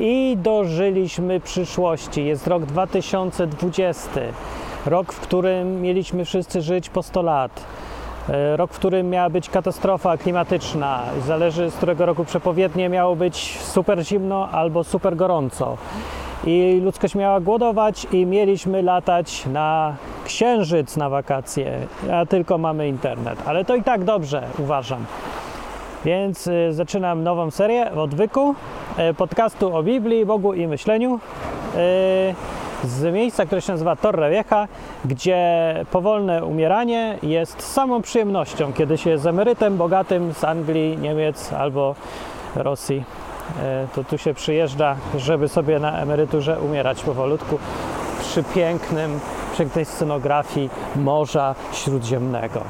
i dożyliśmy przyszłości. Jest rok 2020, rok, w którym mieliśmy wszyscy żyć po 100 lat. E, Rok, w którym miała być katastrofa klimatyczna, zależy z którego roku przepowiednie miało być super zimno albo super gorąco. I ludzkość miała głodować i mieliśmy latać na księżyc na wakacje, a tylko mamy internet. Ale to i tak dobrze, uważam. Więc y, zaczynam nową serię w odwyku y, podcastu o Biblii, Bogu i myśleniu y, z miejsca, które się nazywa Torre Vieja, gdzie powolne umieranie jest samą przyjemnością, kiedy się jest emerytem bogatym z Anglii, Niemiec albo Rosji. Y, to tu się przyjeżdża, żeby sobie na emeryturze umierać powolutku przy pięknym, pięknej scenografii Morza Śródziemnego.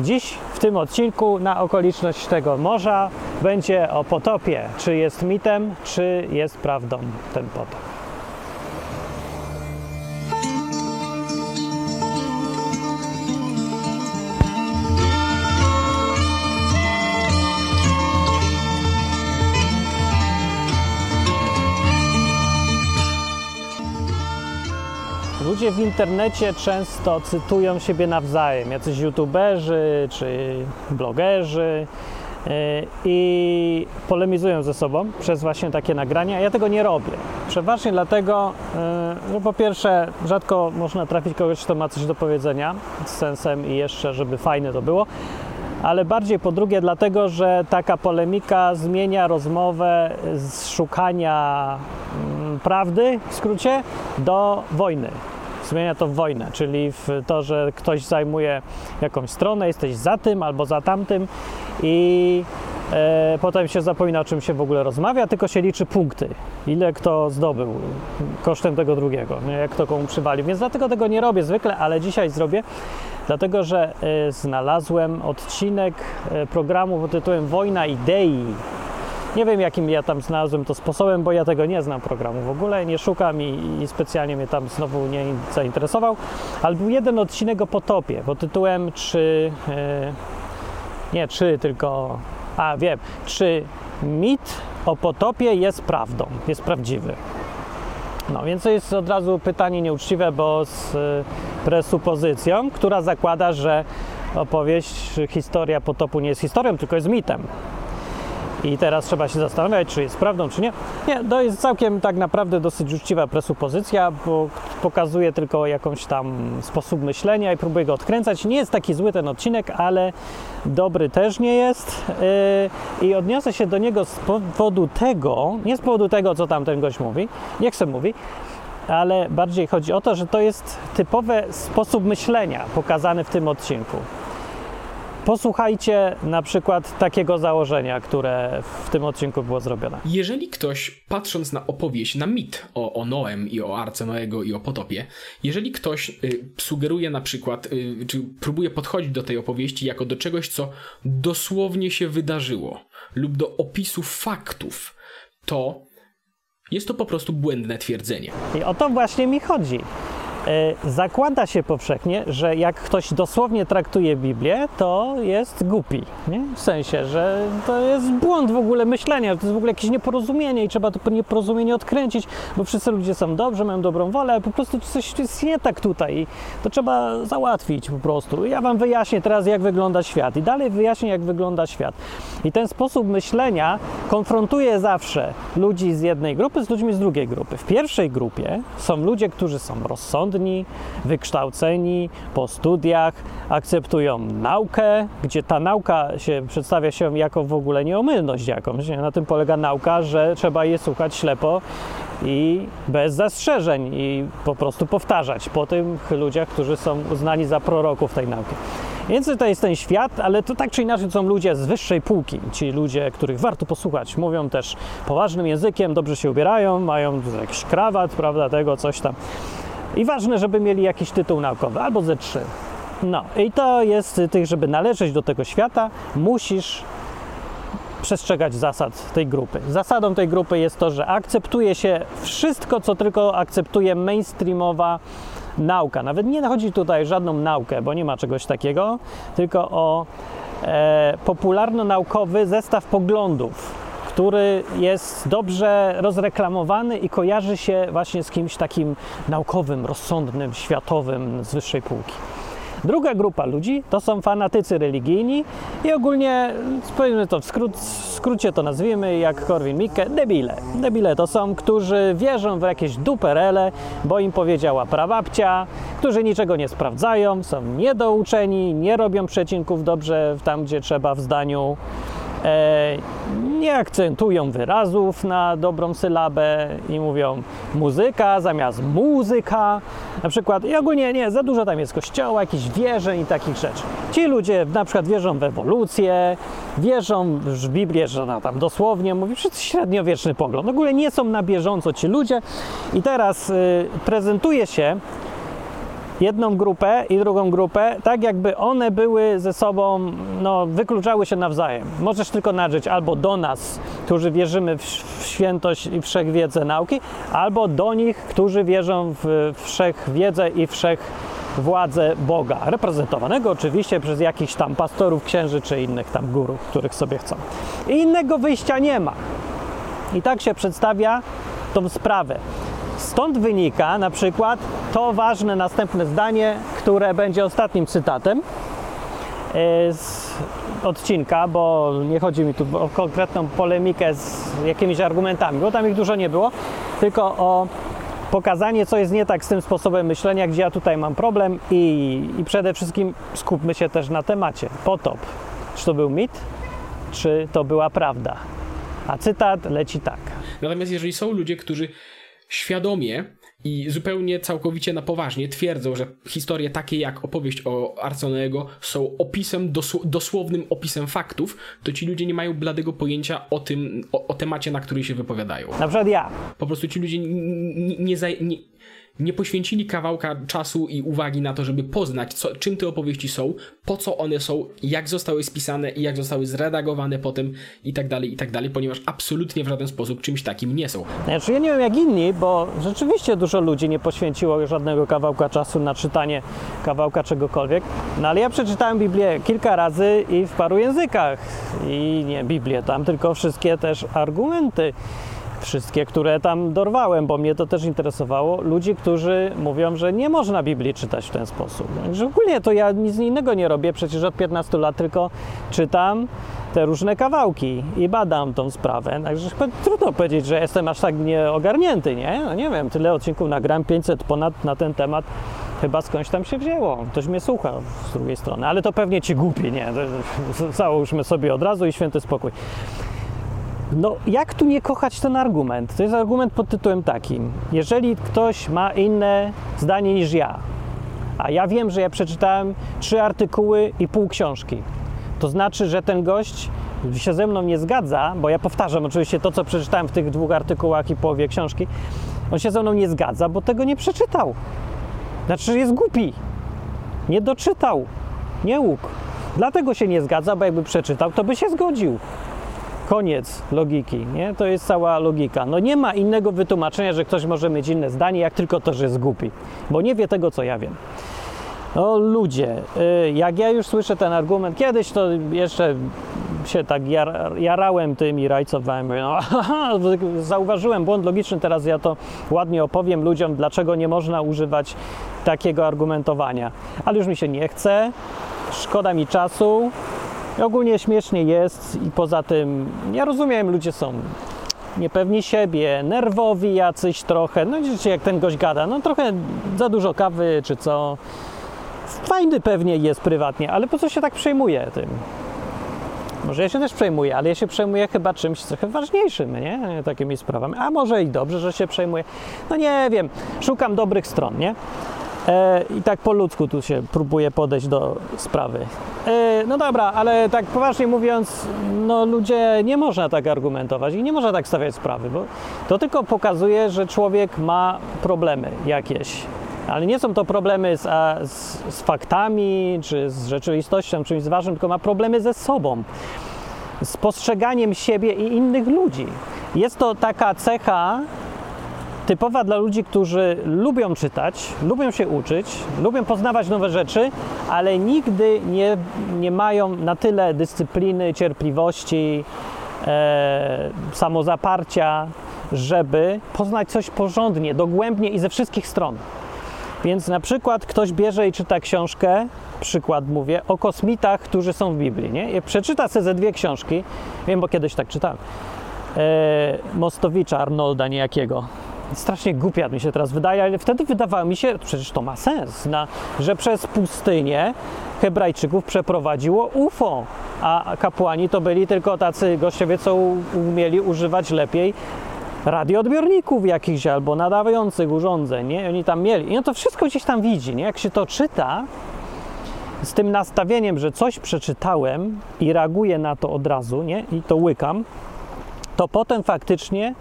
Dziś w tym odcinku na okoliczność tego morza będzie o potopie. Czy jest mitem, czy jest prawdą ten potop. Ludzie w internecie często cytują siebie nawzajem, jacyś youtuberzy czy blogerzy yy, i polemizują ze sobą przez właśnie takie nagrania. Ja tego nie robię. Przeważnie dlatego, yy, że po pierwsze, rzadko można trafić kogoś, kto ma coś do powiedzenia z sensem i jeszcze, żeby fajne to było. Ale bardziej po drugie, dlatego, że taka polemika zmienia rozmowę z szukania mm, prawdy, w skrócie, do wojny zmienia to w wojnę, czyli w to, że ktoś zajmuje jakąś stronę, jesteś za tym albo za tamtym i e, potem się zapomina, o czym się w ogóle rozmawia, tylko się liczy punkty, ile kto zdobył kosztem tego drugiego, nie? jak to komu przywalił. Więc dlatego tego nie robię zwykle, ale dzisiaj zrobię, dlatego że e, znalazłem odcinek e, programu pod tytułem Wojna idei. Nie wiem, jakim ja tam znalazłem to sposobem, bo ja tego nie znam programu w ogóle, nie szukam i, i specjalnie mnie tam znowu nie zainteresował. Ale był jeden odcinek o potopie pod tytułem Czy. e, nie, czy, tylko. A wiem, czy mit o potopie jest prawdą, jest prawdziwy. No więc to jest od razu pytanie nieuczciwe, bo z e, presupozycją, która zakłada, że opowieść, historia potopu nie jest historią, tylko jest mitem. I teraz trzeba się zastanawiać, czy jest prawdą, czy nie. Nie, to jest całkiem tak naprawdę dosyć uczciwa presupozycja, bo pokazuje tylko jakąś tam sposób myślenia i próbuje go odkręcać. Nie jest taki zły ten odcinek, ale dobry też nie jest. Yy, I odniosę się do niego z powodu tego, nie z powodu tego, co tam ten gość mówi, nie chcę mówi, ale bardziej chodzi o to, że to jest typowy sposób myślenia pokazany w tym odcinku. Posłuchajcie na przykład takiego założenia, które w tym odcinku było zrobione. Jeżeli ktoś, patrząc na opowieść, na mit o, o Noem i o Arce Noego i o potopie, jeżeli ktoś y, sugeruje na przykład, y, czy próbuje podchodzić do tej opowieści jako do czegoś, co dosłownie się wydarzyło, lub do opisu faktów, to jest to po prostu błędne twierdzenie. I o to właśnie mi chodzi. E, Zakłada się powszechnie, że jak ktoś dosłownie traktuje Biblię, to jest głupi. Nie? W sensie, że to jest błąd w ogóle myślenia, to jest w ogóle jakieś nieporozumienie i trzeba to nieporozumienie odkręcić, bo wszyscy ludzie są dobrzy, mają dobrą wolę, po prostu coś jest nie tak tutaj i to trzeba załatwić po prostu. Ja Wam wyjaśnię teraz, jak wygląda świat i dalej wyjaśnię, jak wygląda świat. I ten sposób myślenia konfrontuje zawsze ludzi z jednej grupy z ludźmi z drugiej grupy. W pierwszej grupie są ludzie, którzy są rozsądni, wykształceni, po studiach, akceptują naukę, gdzie ta nauka się przedstawia się jako w ogóle nieomylność jakąś. Na tym polega nauka, że trzeba je słuchać ślepo i bez zastrzeżeń i po prostu powtarzać po tych ludziach, którzy są uznani za proroków tej nauki. Więc to jest ten świat, ale to tak czy inaczej są ludzie z wyższej półki. Ci ludzie, których warto posłuchać, mówią też poważnym językiem, dobrze się ubierają, mają jakiś krawat, prawda, tego, coś tam. I ważne, żeby mieli jakiś tytuł naukowy, albo ze trzy. No i to jest tych, żeby należeć do tego świata, musisz przestrzegać zasad tej grupy. Zasadą tej grupy jest to, że akceptuje się wszystko, co tylko akceptuje mainstreamowa nauka. Nawet nie chodzi tutaj o żadną naukę, bo nie ma czegoś takiego, tylko o e, popularno-naukowy zestaw poglądów, który jest dobrze rozreklamowany i kojarzy się właśnie z kimś takim naukowym, rozsądnym, światowym z wyższej półki. Druga grupa ludzi to są fanatycy religijni i ogólnie, powiedzmy to w, skrót, w skrócie to nazwijmy, jak Korwin Mikke, debile. Debile to są, którzy wierzą w jakieś duperele, bo im powiedziała prababcia, którzy niczego nie sprawdzają, są niedouczeni, nie robią przecinków dobrze tam, gdzie trzeba w zdaniu, nie akcentują wyrazów na dobrą sylabę i mówią muzyka zamiast muzyka. Na przykład, i ogólnie nie, za dużo tam jest kościoła, jakichś wierzeń i takich rzeczy. Ci ludzie na przykład wierzą w ewolucję, wierzą w Biblię, że ona tam dosłownie mówi, że to średniowieczny pogląd. W ogóle nie są na bieżąco ci ludzie i teraz y, prezentuje się jedną grupę i drugą grupę, tak jakby one były ze sobą, no, wykluczały się nawzajem. Możesz tylko należeć albo do nas, którzy wierzymy w, świętość i wszechwiedzę nauki, albo do nich, którzy wierzą w wszechwiedzę i wszechwładzę Boga, reprezentowanego oczywiście przez jakichś tam pastorów, księży czy innych tam górów, których sobie chcą. I innego wyjścia nie ma. I tak się przedstawia tą sprawę. Stąd wynika na przykład to ważne następne zdanie, które będzie ostatnim cytatem e, z odcinka, bo nie chodzi mi tu o konkretną polemikę z jakimiś argumentami, bo tam ich dużo nie było, tylko o pokazanie, co jest nie tak z tym sposobem myślenia, gdzie ja tutaj mam problem i, i przede wszystkim skupmy się też na temacie. Potop. Czy to był mit, czy to była prawda? A cytat leci tak. Natomiast jeżeli są ludzie, którzy świadomie i zupełnie całkowicie na poważnie twierdzą, że historie takie jak opowieść o Arconego są opisem, dosłownym opisem faktów, to ci ludzie nie mają bladego pojęcia o tym, o, o temacie, na który się wypowiadają. Na przykład ja. Po prostu ci ludzie nie, nie, nie, nie poświęcili kawałka czasu i uwagi na to, żeby poznać, co, czym te opowieści są, po co one są, jak zostały spisane i jak zostały zredagowane potem i tak dalej, i tak dalej, ponieważ absolutnie w żaden sposób czymś takim nie są. Znaczy ja nie wiem jak inni, bo rzeczywiście dużo ludzi nie poświęciło żadnego kawałka czasu na czytanie kawałka czegokolwiek, no ale ja przeczytałem Biblię kilka razy i w paru językach i nie Biblię tam, tylko wszystkie też argumenty wszystkie, które tam dorwałem, bo mnie to też interesowało, ludzi, którzy mówią, że nie można Biblii czytać w ten sposób. Także ogólnie to ja nic innego nie robię, przecież od 15 lat tylko czytam te różne kawałki i badam tą sprawę. Także trudno powiedzieć, że jestem aż tak nieogarnięty, nie? No nie wiem, tyle odcinków nagram, 500 ponad na ten temat chyba skądś tam się wzięło. Ktoś mnie słucha z drugiej strony, ale to pewnie ci głupi, nie? Załóżmy sobie od razu i święty spokój. No, jak tu nie kochać ten argument? To jest argument pod tytułem takim: jeżeli ktoś ma inne zdanie niż ja, a ja wiem, że ja przeczytałem trzy artykuły i pół książki, to znaczy, że ten gość się ze mną nie zgadza, bo ja powtarzam oczywiście to, co przeczytałem w tych dwóch artykułach i połowie książki, on się ze mną nie zgadza, bo tego nie przeczytał. Znaczy, że jest głupi. Nie doczytał. Nie łuk. Dlatego się nie zgadza, bo jakby przeczytał, to by się zgodził. Koniec logiki, nie? To jest cała logika. No nie ma innego wytłumaczenia, że ktoś może mieć inne zdanie, jak tylko to, że jest głupi, bo nie wie tego, co ja wiem. No ludzie, y, jak ja już słyszę ten argument, kiedyś to jeszcze się tak jar, jarałem tym i rajcowałem, no, aha, zauważyłem błąd logiczny, teraz ja to ładnie opowiem ludziom, dlaczego nie można używać takiego argumentowania. Ale już mi się nie chce, szkoda mi czasu, ogólnie śmiesznie jest i poza tym, ja rozumiem, ludzie są niepewni siebie, nerwowi jacyś trochę, no widzicie jak ten gość gada, no trochę za dużo kawy czy co. Fajny pewnie jest prywatnie, ale po co się tak przejmuje tym? Może ja się też przejmuję, ale ja się przejmuję chyba czymś trochę ważniejszym, nie? Takimi sprawami. A może i dobrze, że się przejmuję. No nie wiem, szukam dobrych stron, nie? E, I tak po ludzku tu się próbuje podejść do sprawy. E, no dobra, ale tak poważnie mówiąc, no ludzie nie można tak argumentować i nie można tak stawiać sprawy, bo to tylko pokazuje, że człowiek ma problemy jakieś. Ale nie są to problemy z, a, z, z faktami czy z rzeczywistością, czymś ważnym, tylko ma problemy ze sobą, z postrzeganiem siebie i innych ludzi. Jest to taka cecha, typowa dla ludzi, którzy lubią czytać, lubią się uczyć, lubią poznawać nowe rzeczy, ale nigdy nie, nie mają na tyle dyscypliny, cierpliwości e, samozaparcia, żeby poznać coś porządnie, dogłębnie i ze wszystkich stron. Więc na przykład ktoś bierze i czyta książkę, przykład mówię, o kosmitach, którzy są w Biblii. Nie? I przeczyta sobie ze dwie książki, wiem, bo kiedyś tak czytałem, e, Mostowicza Arnolda niejakiego. Strasznie głupia mi się teraz wydaje, ale wtedy wydawało mi się, przecież to ma sens, na, że przez pustynię Hebrajczyków przeprowadziło UFO, a kapłani to byli tylko tacy gościowie, co umieli używać lepiej radioodbiorników jakichś albo nadawających urządzeń, nie? Oni tam mieli. I to wszystko gdzieś tam widzi, nie? Jak się to czyta z tym nastawieniem, że coś przeczytałem i reaguję na to od razu, nie? I to łykam, to potem faktycznie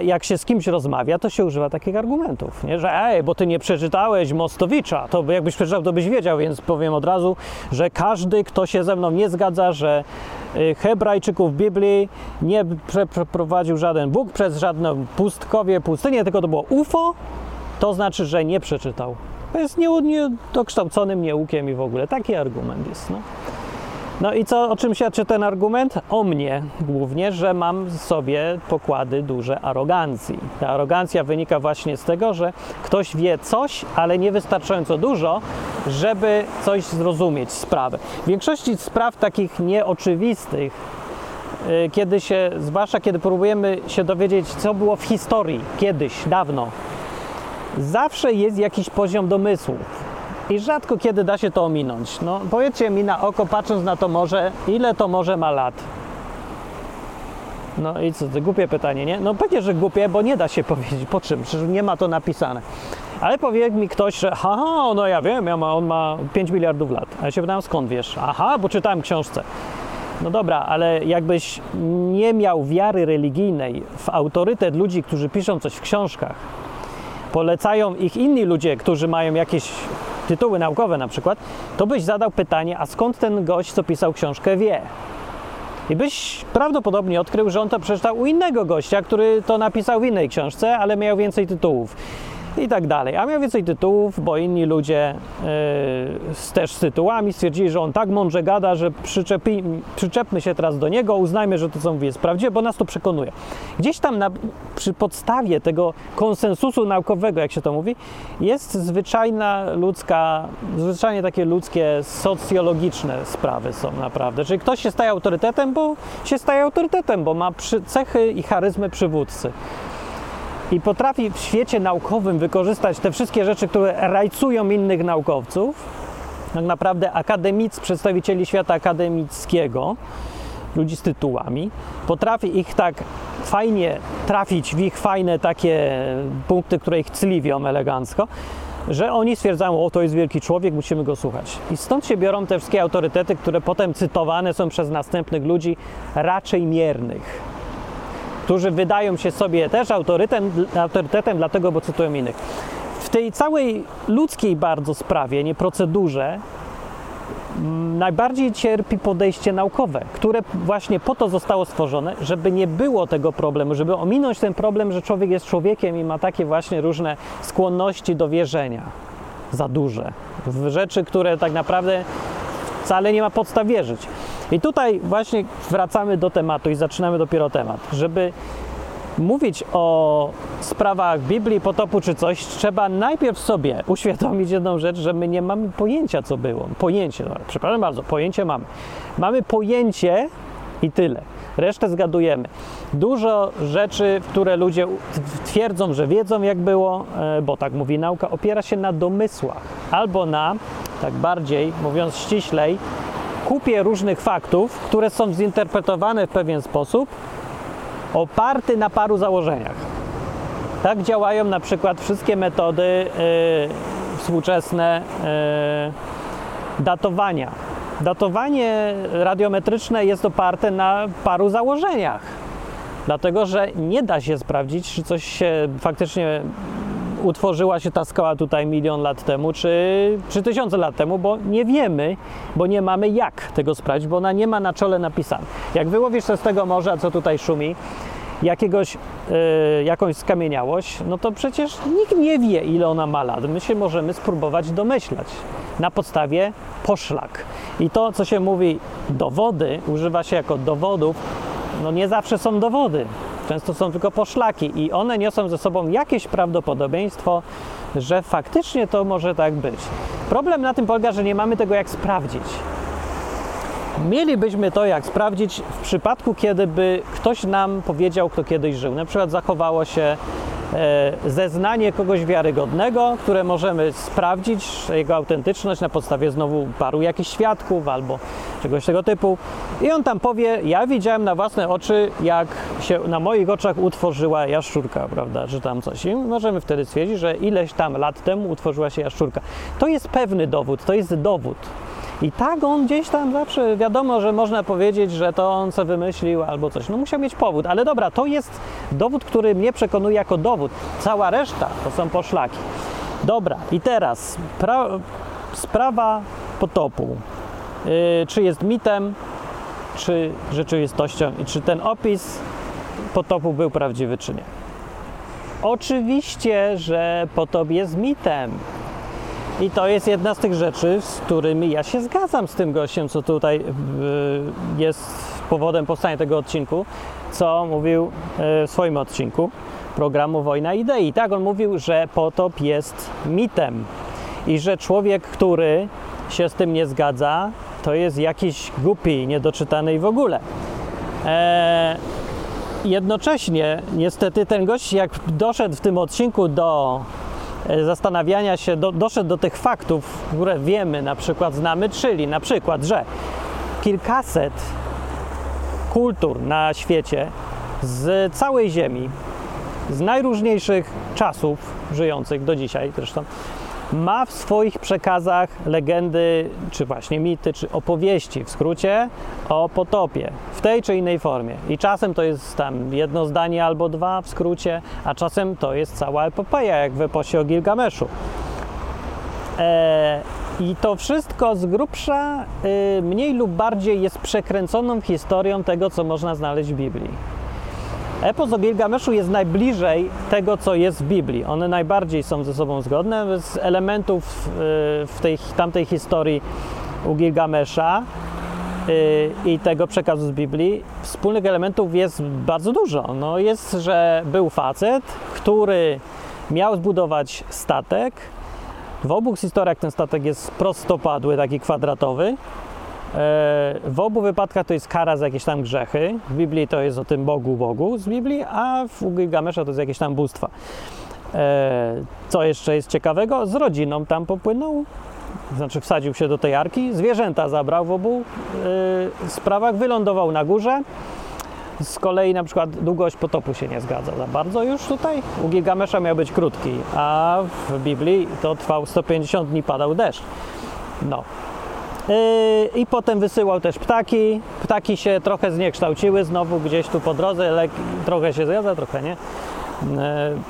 jak się z kimś rozmawia, to się używa takich argumentów, nie? że ej, bo ty nie przeczytałeś Mostowicza, to jakbyś przeczytał, to byś wiedział, więc powiem od razu, że każdy, kto się ze mną nie zgadza, że y, Hebrajczyków Biblii nie przeprowadził żaden Bóg przez żadną pustkowie, pustynię, tylko to było UFO, to znaczy, że nie przeczytał. To jest niedokształconym nieukiem i w ogóle taki argument jest. No. No i co, o czym świadczy ten argument? O mnie głównie, że mam w sobie pokłady duże arogancji. Ta arogancja wynika właśnie z tego, że ktoś wie coś, ale niewystarczająco dużo, żeby coś zrozumieć, sprawę. W większości spraw takich nieoczywistych, y, kiedy się, zwłaszcza kiedy próbujemy się dowiedzieć, co było w historii kiedyś, dawno, zawsze jest jakiś poziom domysłów i rzadko kiedy da się to ominąć. No, powiedzcie mi na oko, patrząc na to morze, ile to morze ma lat? No i co, to głupie pytanie, nie? No pewnie, że głupie, bo nie da się powiedzieć po czym, przecież nie ma to napisane. Ale powie mi ktoś, że haha, no ja wiem, ja ma, on ma 5 miliardów lat. A ja się pytałem, skąd wiesz? Aha, bo czytałem książce. No dobra, ale jakbyś nie miał wiary religijnej w autorytet ludzi, którzy piszą coś w książkach, polecają ich inni ludzie, którzy mają jakieś tytuły naukowe na przykład, to byś zadał pytanie, a skąd ten gość, co pisał książkę, wie? I byś prawdopodobnie odkrył, że on to przeczytał u innego gościa, który to napisał w innej książce, ale miał więcej tytułów i tak dalej. A miał więcej tytułów, bo inni ludzie yy, też z tytułami stwierdzili, że on tak mądrze gada, że przyczepi, przyczepmy się teraz do niego, uznajmy, że to co mówi jest prawdziwe, bo nas to przekonuje. Gdzieś tam na, przy podstawie tego konsensusu naukowego, jak się to mówi, jest zwyczajna ludzka, zwyczajnie takie ludzkie, socjologiczne sprawy są naprawdę. Czyli ktoś się staje autorytetem, bo się staje autorytetem, bo ma przy, cechy i charyzmy przywódcy i potrafi w świecie naukowym wykorzystać te wszystkie rzeczy, które rajcują innych naukowców, tak naprawdę akademic, przedstawicieli świata akademickiego, ludzi z tytułami, potrafi ich tak fajnie trafić w ich fajne takie punkty, które ich cliwią elegancko, że oni stwierdzają, o to jest wielki człowiek, musimy go słuchać. I stąd się biorą te wszystkie autorytety, które potem cytowane są przez następnych ludzi raczej miernych którzy wydają się sobie też autorytetem, dlatego, bo cytują innych. W tej całej ludzkiej bardzo sprawie, nie procedurze, mm, najbardziej cierpi podejście naukowe, które właśnie po to zostało stworzone, żeby nie było tego problemu, żeby ominąć ten problem, że człowiek jest człowiekiem i ma takie właśnie różne skłonności do wierzenia za duże w rzeczy, które tak naprawdę wcale nie ma podstaw wierzyć. I tutaj właśnie wracamy do tematu i zaczynamy dopiero temat. Żeby mówić o sprawach Biblii, potopu czy coś, trzeba najpierw sobie uświadomić jedną rzecz, że my nie mamy pojęcia, co było. Pojęcie, no, przepraszam bardzo, pojęcie mamy. Mamy pojęcie i tyle. Resztę zgadujemy. Dużo rzeczy, które ludzie twierdzą, że wiedzą, jak było, e, bo tak mówi nauka, opiera się na domysłach albo na, tak bardziej mówiąc ściślej, kupie różnych faktów, które są zinterpretowane w pewien sposób, oparty na paru założeniach. Tak działają na przykład wszystkie metody yy, współczesne yy, datowania. Datowanie radiometryczne jest oparte na paru założeniach, dlatego że nie da się sprawdzić, czy coś się faktycznie utworzyła się ta skała tutaj milion lat temu, czy, czy tysiące lat temu, bo nie wiemy, bo nie mamy jak tego sprawdzić, bo ona nie ma na czole napisane. Jak wyłowisz z tego morza, co tutaj szumi, jakiegoś, yy, jakąś skamieniałość, no to przecież nikt nie wie, ile ona ma lat. My się możemy spróbować domyślać na podstawie poszlak. I to, co się mówi dowody, używa się jako dowodów no nie zawsze są dowody. Często są tylko poszlaki i one niosą ze sobą jakieś prawdopodobieństwo, że faktycznie to może tak być. Problem na tym polega, że nie mamy tego jak sprawdzić. Mielibyśmy to jak sprawdzić w przypadku, kiedy by ktoś nam powiedział, kto kiedyś żył. Na przykład zachowało się e, zeznanie kogoś wiarygodnego, które możemy sprawdzić, jego autentyczność na podstawie znowu paru jakichś świadków albo czegoś tego typu. I on tam powie, ja widziałem na własne oczy, jak się na moich oczach utworzyła jaszczurka, prawda, czy tam coś. I możemy wtedy stwierdzić, że ileś tam lat temu utworzyła się jaszczurka. To jest pewny dowód, to jest dowód. I tak on gdzieś tam zawsze wiadomo, że można powiedzieć, że to on co wymyślił albo coś. No musiał mieć powód, ale dobra, to jest dowód, który mnie przekonuje jako dowód. Cała reszta to są poszlaki. Dobra, i teraz pra- sprawa potopu. Yy, czy jest mitem, czy rzeczywistością i czy ten opis potopu był prawdziwy, czy nie. Oczywiście, że potop jest mitem. I to jest jedna z tych rzeczy, z którymi ja się zgadzam z tym gościem, co tutaj y, jest powodem powstania tego odcinku, co mówił y, w swoim odcinku programu Wojna Idei. Tak, on mówił, że potop jest mitem i że człowiek, który się z tym nie zgadza, to jest jakiś głupi, niedoczytany i w ogóle. E, jednocześnie, niestety, ten gość, jak doszedł w tym odcinku do e, zastanawiania się, do, doszedł do tych faktów, które wiemy, na przykład znamy, czyli na przykład, że kilkaset kultur na świecie z całej Ziemi, z najróżniejszych czasów żyjących do dzisiaj zresztą, ma w swoich przekazach legendy, czy właśnie mity, czy opowieści, w skrócie, o potopie w tej czy innej formie. I czasem to jest tam jedno zdanie albo dwa w skrócie, a czasem to jest cała epopeja, jak w eposie o Gilgameszu. E, I to wszystko z grubsza y, mniej lub bardziej jest przekręconą historią tego, co można znaleźć w Biblii. Epos o Gilgameszu jest najbliżej tego, co jest w Biblii. One najbardziej są ze sobą zgodne. Z elementów y, w tej tamtej historii u Gilgamesza y, i tego przekazu z Biblii, wspólnych elementów jest bardzo dużo. No jest, że był facet, który miał zbudować statek. W obu historiach ten statek jest prostopadły, taki kwadratowy. E, W obu wypadkach to jest kara za jakieś tam grzechy. W Biblii to jest o tym Bogu, Bogu z Biblii, a w Gilgamesza to jest jakieś tam bóstwa. E, Co jeszcze jest ciekawego? Z rodziną tam popłynął, znaczy wsadził się do tej arki, zwierzęta zabrał w obu e, sprawach, wylądował na górze. Z kolei na przykład długość potopu się nie zgadza za bardzo już tutaj. U Gilgamesza miał być krótki, a w Biblii to trwał 150 dni, padał deszcz. No. Yy, I potem wysyłał też ptaki. Ptaki się trochę zniekształciły znowu gdzieś tu po drodze, lek, trochę się zgadza, trochę nie. Yy,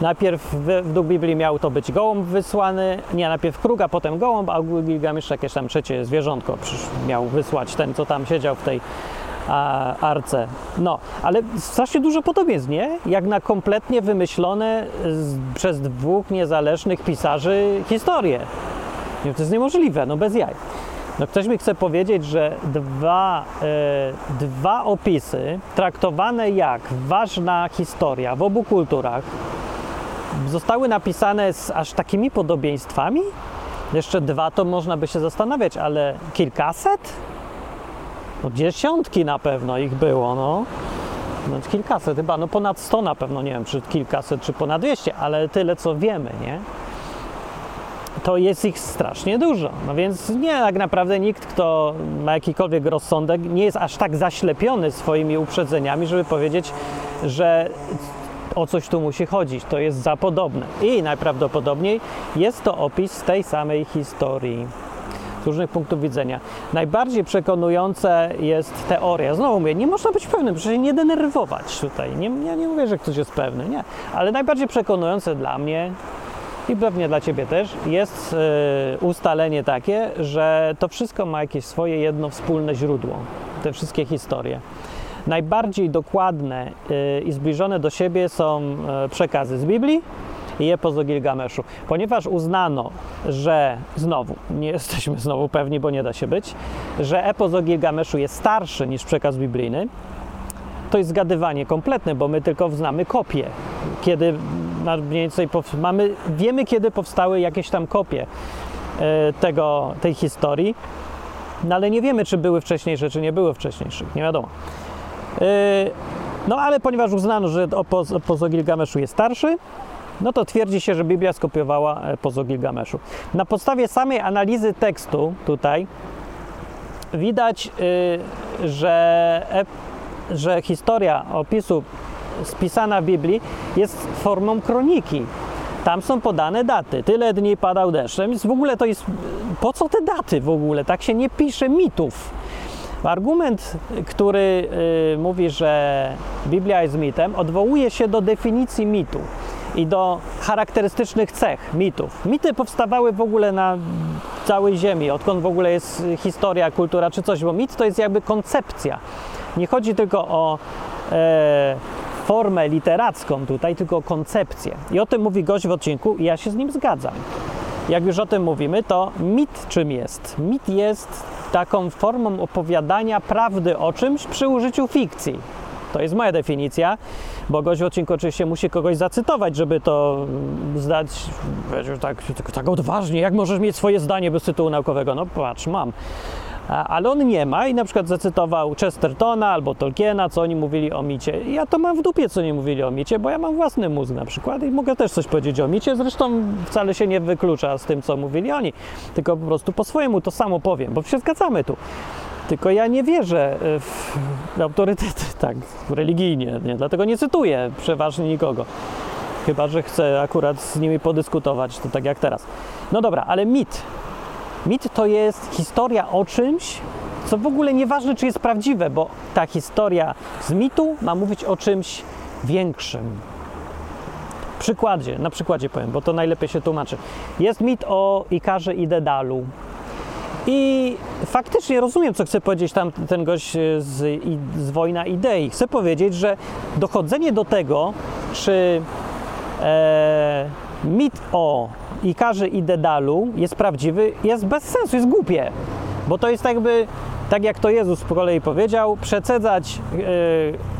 Najpierw według Biblii miał to być gołąb wysłany, nie, najpierw kruk, a potem gołąb, a u Gilgamesza jakieś tam trzecie zwierzątko miał wysłać ten, co tam siedział w tej arce. No, ale strasznie dużo podobieństw, nie? Jak na kompletnie wymyślone z, przez dwóch niezależnych pisarzy historie. To jest niemożliwe, no bez jaj. No ktoś mi chce powiedzieć, że dwa, e, dwa opisy traktowane jak ważna historia w obu kulturach zostały napisane z aż takimi podobieństwami? Jeszcze dwa to można by się zastanawiać, ale kilkaset? No dziesiątki na pewno ich było, no. No kilkaset chyba, no ponad 100 na pewno, nie wiem czy kilkaset, czy ponad 200, ale tyle co wiemy, nie? To jest ich strasznie dużo. No więc nie, tak naprawdę nikt, kto ma jakikolwiek rozsądek, nie jest aż tak zaślepiony swoimi uprzedzeniami, żeby powiedzieć, że o coś tu musi chodzić. To jest za podobne. I najprawdopodobniej jest to opis tej samej historii z różnych punktów widzenia. Najbardziej przekonujące jest teoria. Znowu mówię, nie można być pewnym, proszę się nie denerwować tutaj. Nie, ja nie mówię, że ktoś jest pewny, nie. Ale najbardziej przekonujące dla mnie i pewnie dla Ciebie też jest e, ustalenie takie, że to wszystko ma jakieś swoje jedno wspólne źródło. Te wszystkie historie. Najbardziej dokładne e, i zbliżone do siebie są e, przekazy z Biblii i epos o Gilgameszu. Ponieważ uznano, że znowu, nie jesteśmy znowu pewni, bo nie da się być, że epos o Gilgameszu jest starszy niż przekaz biblijny, to jest zgadywanie kompletne, bo my tylko znamy kopię. Kiedy mniej więcej mamy, wiemy, kiedy powstały jakieś tam kopie e, tego, tej historii, no ale nie wiemy, czy były wcześniejsze, czy nie były wcześniejszych, nie wiadomo. E, No ale ponieważ uznano, że opos, opos o Gilgameszu jest starszy, no to twierdzi się, że Biblia skopiowała epos o Gilgameszu. Na podstawie samej analizy tekstu tutaj widać, że, że historia opisu spisana w Biblii jest formą kroniki. Tam są podane daty. Tyle dni padał deszcz. Więc w ogóle to jest. Po co te daty w ogóle? Tak się nie pisze mitów. Argument, który y, mówi, że Biblia jest mitem, odwołuje się do definicji mitu i do charakterystycznych cech mitów. Mity powstawały w ogóle na całej Ziemi, odkąd w ogóle jest historia, kultura czy coś, bo mit to jest jakby koncepcja. Nie chodzi tylko o e, formę literacką tutaj, tylko koncepcję. I o tym mówi gość w odcinku i ja się z nim zgadzam. Jak już o tym mówimy, to mit czym jest? Mit jest taką formą opowiadania prawdy o czymś przy użyciu fikcji. To jest moja definicja, bo gość w odcinku oczywiście musi kogoś zacytować, żeby to mm, zdać wiesz, tak, tak, tak odważnie. Jak możesz mieć swoje zdanie bez tytułu naukowego? No patrz, mam. Ale on nie ma i na przykład zacytował Chestertona albo Tolkiena, co oni mówili o micie. Ja to mam w dupie, co oni mówili o micie, bo ja mam własny mózg na przykład i mogę też coś powiedzieć o micie. Zresztą wcale się nie wyklucza z tym, co mówili oni, tylko po prostu po swojemu to samo powiem, bo się zgadzamy tu. Tylko ja nie wierzę w autorytety tak religijnie, nie? dlatego nie cytuję przeważnie nikogo. Chyba, że chcę akurat z nimi podyskutować, to tak jak teraz. No dobra, ale mit. Mit to jest historia o czymś, co w ogóle nieważne, czy jest prawdziwe, bo ta historia z mitu ma mówić o czymś większym. Przykładzie, na przykładzie powiem, bo to najlepiej się tłumaczy. Jest mit o Ikarze i Dedalu. I faktycznie rozumiem, co chce powiedzieć tam ten gość e, z, z Wojna Idei. Chcę powiedzieć, że dochodzenie do tego, czy e, mit o Ikarze i Dedalu jest prawdziwy, jest bez sensu, jest głupie. Bo to jest jakby, tak jak to Jezus po kolei powiedział, przecedzać e,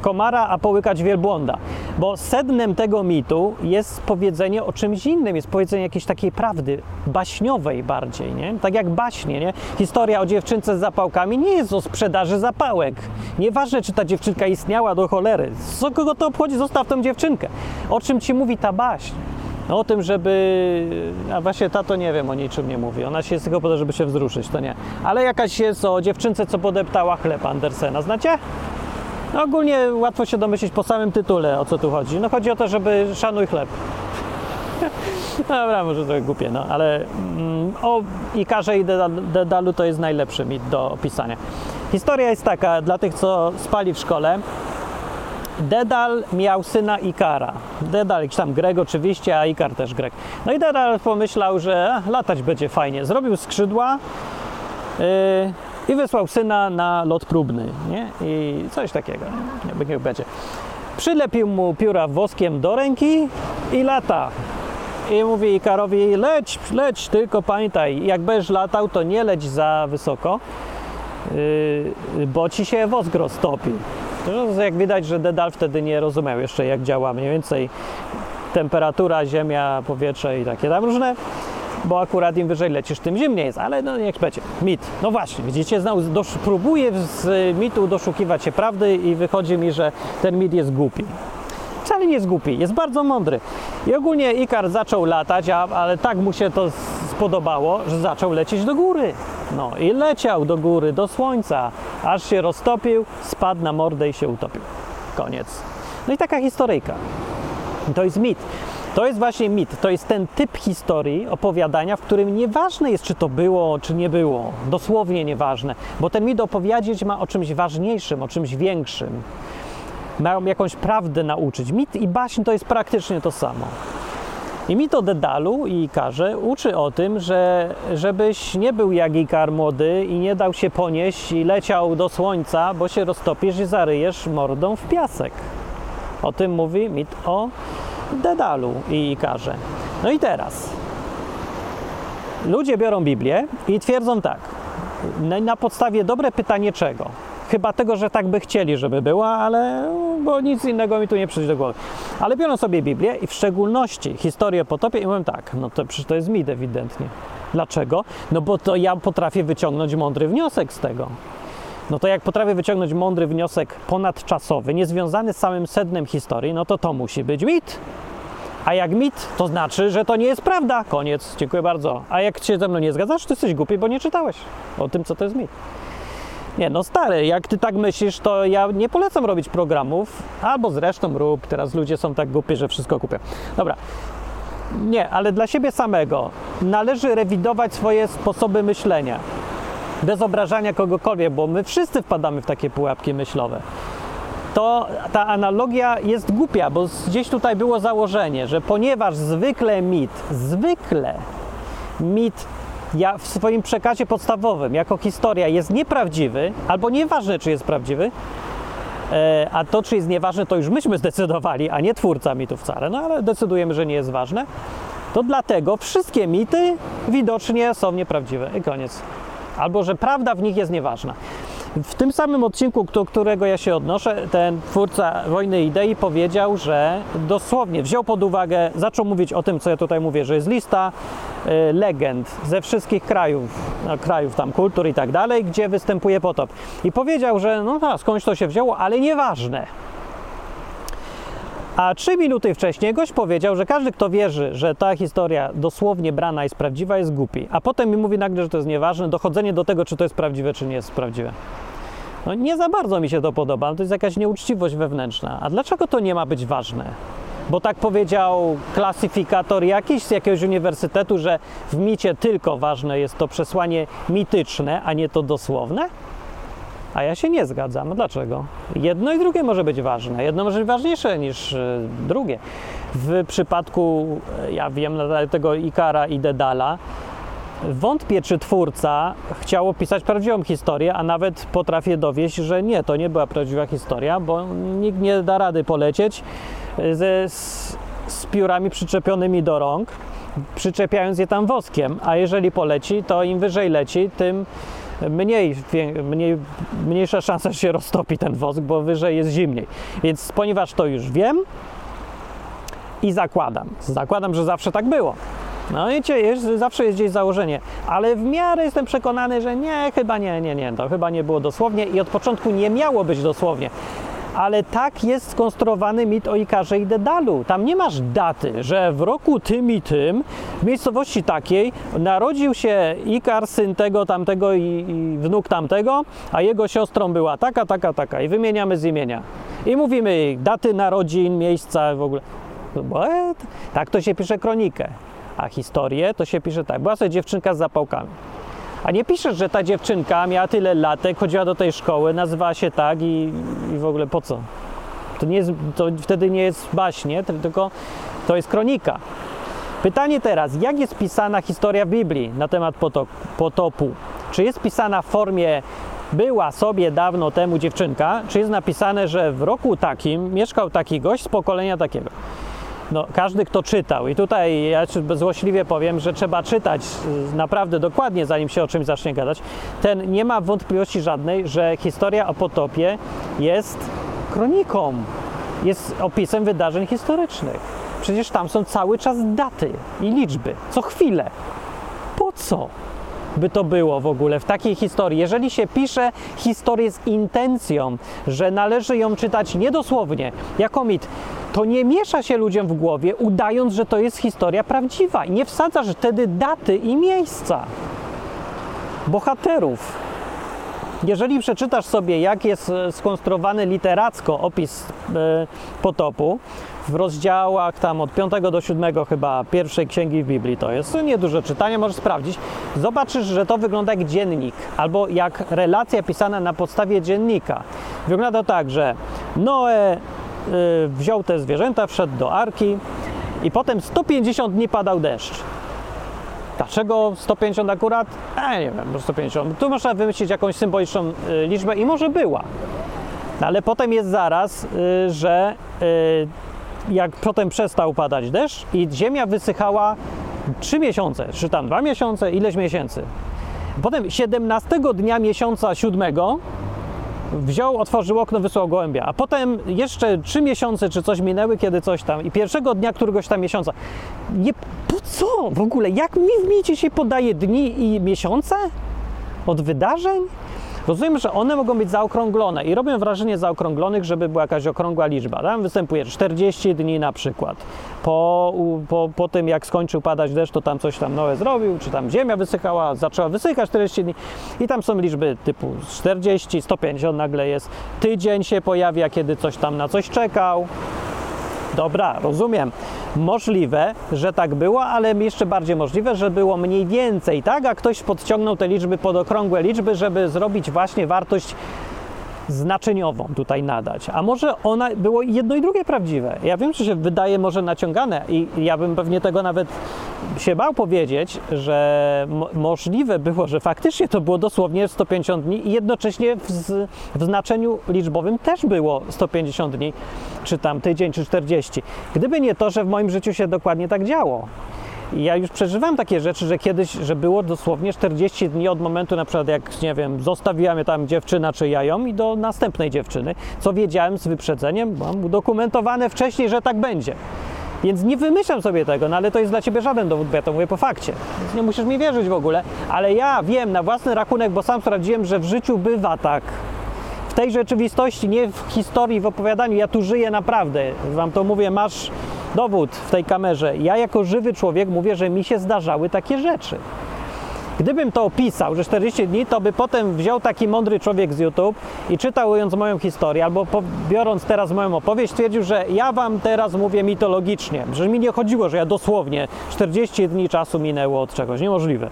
komara, a połykać wielbłąda. Bo sednem tego mitu jest powiedzenie o czymś innym, jest powiedzenie jakiejś takiej prawdy, baśniowej bardziej, nie? Tak jak baśnie, nie? Historia o dziewczynce z zapałkami nie jest o sprzedaży zapałek. Nieważne, czy ta dziewczynka istniała do cholery. Co kogo to obchodzi? Zostaw tą dziewczynkę. O czym ci mówi ta baśń? No, o tym, żeby. A właśnie ta to nie wiem, o niczym nie mówi. Ona się jest tylko po to, żeby się wzruszyć, to nie. Ale jakaś jest o dziewczynce, co podeptała chleb Andersena. Znacie? No ogólnie łatwo się domyślić po samym tytule, o co tu chodzi. No chodzi o to, żeby szanuj chleb. Dobra, może to głupie, no, ale mm, o Ikarze i Deda- Dedalu to jest najlepszy mit do opisania. Historia jest taka, dla tych, co spali w szkole, Dedal miał syna Ikara. Dedal, jakiś tam Grek oczywiście, a Ikar też Grek. No i Dedal pomyślał, że a, latać będzie fajnie. Zrobił skrzydła yy, i wysłał syna na lot próbny, nie? I coś takiego, nie? Niech będzie. Przylepił mu pióra woskiem do ręki i lata. I mówi Ikarowi, leć, leć, tylko pamiętaj, jak będziesz latał, to nie leć za wysoko, yy, bo ci się wosk roztopi. To jak widać, że Dedal wtedy nie rozumiał jeszcze, jak działa mniej więcej temperatura, ziemia, powietrze i takie tam różne, bo akurat im wyżej lecisz, tym zimniej jest, ale no niech będzie. Mit. No właśnie, widzicie, znał, dosz, próbuję z mitu doszukiwać się prawdy i wychodzi mi, że ten mit jest głupi. Wcale nie jest głupi, jest bardzo mądry. I ogólnie Ikar zaczął latać, a, ale tak mu się to spodobało, że zaczął lecieć do góry. No i leciał do góry, do słońca, aż się roztopił, spadł na mordę i się utopił. Koniec. No i taka historyjka. To jest mit. To jest właśnie mit. To jest ten typ historii, opowiadania, w którym nieważne jest, czy to było, czy nie było. Dosłownie nieważne. Bo ten mit opowiedzieć ma o czymś ważniejszym, o czymś większym. Ma jakąś prawdę nauczyć. Mit i baśń to jest praktycznie to samo. I mit o Dedalu i Ikarze uczy o tym, że żebyś nie był jak Ikar młody i nie dał się ponieść i leciał do słońca, bo się roztopisz i zaryjesz mordą w piasek. O tym mówi mit o Dedalu i Ikarze. No i teraz. Ludzie biorą Biblię i twierdzą tak. Na podstawie dobre pytanie czego? Chyba tego, że tak by chcieli, żeby była, ale bo nic innego mi tu nie przyjdzie do głowy. Ale biorą sobie Biblię i w szczególności historię potopie i mówią tak, no to przecież to jest mit ewidentnie. Dlaczego? No bo to ja potrafię wyciągnąć mądry wniosek z tego. No to jak potrafię wyciągnąć mądry wniosek ponadczasowy, niezwiązany z samym sednem historii, no to to musi być mit. A jak mit, to znaczy, że to nie jest prawda. Koniec, dziękuję bardzo. A jak się ze mną nie zgadzasz, to jesteś głupi, bo nie czytałeś o tym, co to jest mit. Nie, no stary, jak ty tak myślisz, to ja nie polecam robić programów, albo zresztą rób, teraz ludzie są tak głupi, że wszystko kupią. Dobra, nie, ale dla siebie samego należy rewidować swoje sposoby myślenia. Bez obrażania kogokolwiek, bo my wszyscy wpadamy w takie pułapki myślowe. To ta analogia jest głupia, bo gdzieś tutaj było założenie, że ponieważ zwykle mit, zwykle mit ja w swoim przekazie podstawowym jako historia jest nieprawdziwy, albo nieważne, czy jest prawdziwy, e, a to, czy jest nieważne, to już myśmy zdecydowali, a nie twórca mitu wcale, no ale decydujemy, że nie jest ważne, to dlatego wszystkie mity widocznie są nieprawdziwe i koniec. Albo, że prawda w nich jest nieważna. W tym samym odcinku, do którego ja się odnoszę, ten twórca Wojny Idei powiedział, że dosłownie wziął pod uwagę, zaczął mówić o tym, co ja tutaj mówię, że jest lista y, legend ze wszystkich krajów, no, krajów tam kultur i tak dalej, gdzie występuje potop. I powiedział, że no tak, skądś to się wzięło, ale nieważne. A trzy minuty wcześniej gość powiedział, że każdy, kto wierzy, że ta historia dosłownie brana jest prawdziwa, jest głupi. A potem mi mówi nagle, że to jest nieważne, dochodzenie do tego, czy to jest prawdziwe, czy nie jest prawdziwe. No nie za bardzo mi się to podoba, to jest jakaś nieuczciwość wewnętrzna. A dlaczego to nie ma być ważne? Bo tak powiedział klasyfikator jakiś z jakiegoś uniwersytetu, że w micie tylko ważne jest to przesłanie mityczne, a nie to dosłowne? A ja się nie zgadzam. Dlaczego? Jedno i drugie może być ważne. Jedno może być ważniejsze niż y, drugie. W przypadku, y, ja wiem, tego Ikara i Dedala, wątpię, czy twórca chciał opisać prawdziwą historię, a nawet potrafię dowieść, że nie, to nie była prawdziwa historia, bo nikt nie da rady polecieć y, ze, z, z piórami przyczepionymi do rąk, przyczepiając je tam woskiem, a jeżeli poleci, to im wyżej leci, tym mniej, mniej, mniejsza szansa, że się roztopi ten wosk, bo wyżej jest zimniej. Więc ponieważ to już wiem i zakładam, zakładam, że zawsze tak było. No i jest, zawsze jest gdzieś założenie, ale w miarę jestem przekonany, że nie, chyba nie, nie, nie, to chyba nie było dosłownie i od początku nie miało być dosłownie ale tak jest skonstruowany mit o Ikarze i Dedalu. Tam nie masz daty, że w roku tym i tym w miejscowości takiej narodził się Ikar, syn tego, tamtego i, i wnuk tamtego, a jego siostrą była taka, taka, taka i wymieniamy z imienia. I mówimy daty narodzin, miejsca w ogóle. Bo, e, tak to się pisze kronikę, a historię to się pisze tak. Była sobie dziewczynka z zapałkami. A nie piszesz, że ta dziewczynka miała tyle latek, chodziła do tej szkoły, nazywała się tak i, i w ogóle po co? To, nie jest, to wtedy nie jest baśnie, tylko to jest kronika. Pytanie teraz, jak jest pisana historia Biblii na temat potopu? Czy jest pisana w formie była sobie dawno temu dziewczynka, czy jest napisane, że w roku takim mieszkał taki gość z pokolenia takiego? No, każdy, kto czytał, i tutaj ja złośliwie powiem, że trzeba czytać y, naprawdę dokładnie, zanim się o czymś zacznie gadać, ten nie ma wątpliwości żadnej, że historia o potopie jest kroniką, jest opisem wydarzeń historycznych. Przecież tam są cały czas daty i liczby, co chwilę. Po co? By to było w ogóle w takiej historii. Jeżeli się pisze historię z intencją, że należy ją czytać niedosłownie, jako mit, to nie miesza się ludziom w głowie, udając, że to jest historia prawdziwa i nie wsadzasz wtedy daty i miejsca bohaterów. Jeżeli przeczytasz sobie, jak jest e, skonstruowany literacko opis e, potopu, w rozdziałach tam od 5 do 7 chyba pierwszej księgi w Biblii to jest, nieduże czytanie, możesz sprawdzić. Zobaczysz, że to wygląda jak dziennik albo jak relacja pisana na podstawie dziennika. Wygląda tak, że Noe Y, wziął te zwierzęta, wszedł do arki i potem 150 dni padał deszcz. Dlaczego 150 akurat? E, nie wiem, 150. Tu można wymyślić jakąś symboliczną y, liczbę i może była. No, ale potem jest zaraz, y, że jak potem przestał padać deszcz i ziemia wysychała 3 miesiące, czy tam 2 miesiące, ileś miesięcy. Potem 17 dnia miesiąca siódmego wziął, otworzył okno, wysłał gołębia, a potem jeszcze trzy miesiące czy coś minęły, kiedy coś tam i pierwszego dnia któregoś tam miesiąca. Nie, po co w ogóle? Jak mi w micie się podaje dni i miesiące od wydarzeń? Rozumiem, że one mogą być zaokrąglone i robią wrażenie zaokrąglonych, żeby była jakaś okrągła liczba. Tam występuje 40 dni na przykład. Po, po, po tym, jak skończył padać deszcz, to tam coś tam Noe zrobił, czy tam ziemia wysychała, zaczęła wysychać 40 dni. I tam są liczby typu 40, 150 nagle jest. Tydzień się pojawia, kiedy coś tam na coś czekał. Dobra, rozumiem. Możliwe, że tak było, ale jeszcze bardziej możliwe, że było mniej więcej, tak? A ktoś podciągnął te liczby pod okrągłe liczby, żeby zrobić właśnie wartość znaczeniową tutaj nadać. A może ona było jedno i drugie prawdziwe. Ja wiem, że się wydaje może naciągane i ja bym pewnie tego nawet się bał powiedzieć, że mo- możliwe było, że faktycznie to było dosłownie 150 dni i jednocześnie w, w znaczeniu liczbowym też było 150 dni, czy tam tydzień, czy 40. Gdyby nie to, że w moim życiu się dokładnie tak działo. Ja już przeżywam takie rzeczy, że kiedyś, że było dosłownie 40 dni od momentu na przykład jak, nie wiem, zostawiła mnie tam dziewczyna czy ja ją i do następnej dziewczyny, co wiedziałem z wyprzedzeniem, mam udokumentowane wcześniej, że tak będzie. Więc nie wymyślam sobie tego, no ale to jest dla ciebie żaden dowód, bo ja to mówię po fakcie. Więc nie musisz mi wierzyć w ogóle, ale ja wiem na własny rachunek, bo sam sprawdziłem, że w życiu bywa tak. W tej rzeczywistości, nie w historii, w opowiadaniu, ja tu żyję naprawdę. Wam to mówię, masz dowód w tej kamerze. Ja jako żywy człowiek mówię, że mi się zdarzały takie rzeczy. Gdybym to opisał, że 40 dni, to by potem wziął taki mądry człowiek z YouTube i czytając moją historię, albo biorąc teraz moją opowieść, stwierdził, że ja wam teraz mówię mitologicznie, że mi nie chodziło, że ja dosłownie 40 dni czasu minęło od czegoś. Niemożliwe.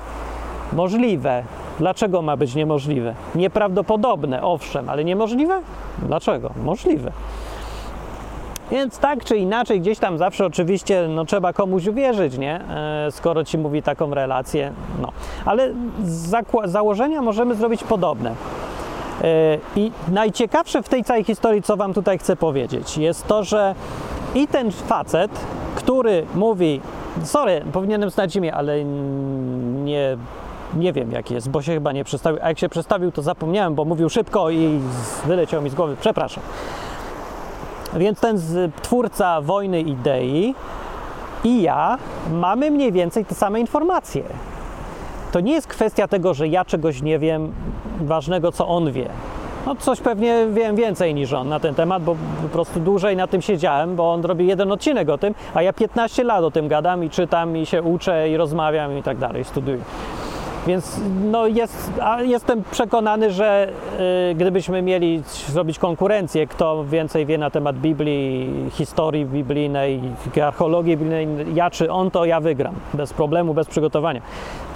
Możliwe. Dlaczego ma być niemożliwe? Nieprawdopodobne, owszem, ale niemożliwe? Dlaczego? Możliwe. Więc tak czy inaczej, gdzieś tam zawsze oczywiście no, trzeba komuś uwierzyć, nie? E, skoro ci mówi taką relację. No. Ale założenia możemy zrobić podobne. E, I najciekawsze w tej całej historii, co Wam tutaj chcę powiedzieć, jest to, że i ten facet, który mówi, sorry, powinienem znać imię, ale nie, nie wiem jaki jest, bo się chyba nie przedstawił, a jak się przedstawił, to zapomniałem, bo mówił szybko i wyleciał mi z głowy, przepraszam. Więc ten twórca Wojny Idei i ja mamy mniej więcej te same informacje. To nie jest kwestia tego, że ja czegoś nie wiem ważnego, co on wie. No coś pewnie wiem więcej niż on na ten temat, bo po prostu dłużej na tym siedziałem, bo on robi jeden odcinek o tym, a ja 15 lat o tym gadam i czytam i się uczę i rozmawiam i tak dalej, studiuję. Więc no jest, a jestem przekonany, że y, gdybyśmy mieli zrobić konkurencję, kto więcej wie na temat Biblii, historii biblijnej, archeologii biblijnej, ja czy on, to ja wygram. Bez problemu, bez przygotowania.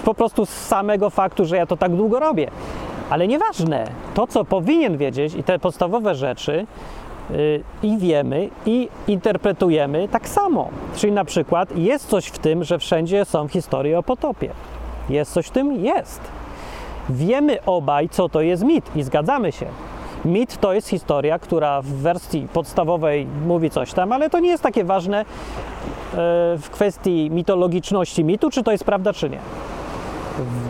Po prostu z samego faktu, że ja to tak długo robię. Ale nieważne, to co powinien wiedzieć i te podstawowe rzeczy, y, i wiemy, i interpretujemy tak samo. Czyli na przykład jest coś w tym, że wszędzie są historie o potopie. Jest coś w tym? Jest. Wiemy obaj, co to jest mit i zgadzamy się. Mit to jest historia, która w wersji podstawowej mówi coś tam, ale to nie jest takie ważne e, w kwestii mitologiczności mitu, czy to jest prawda, czy nie.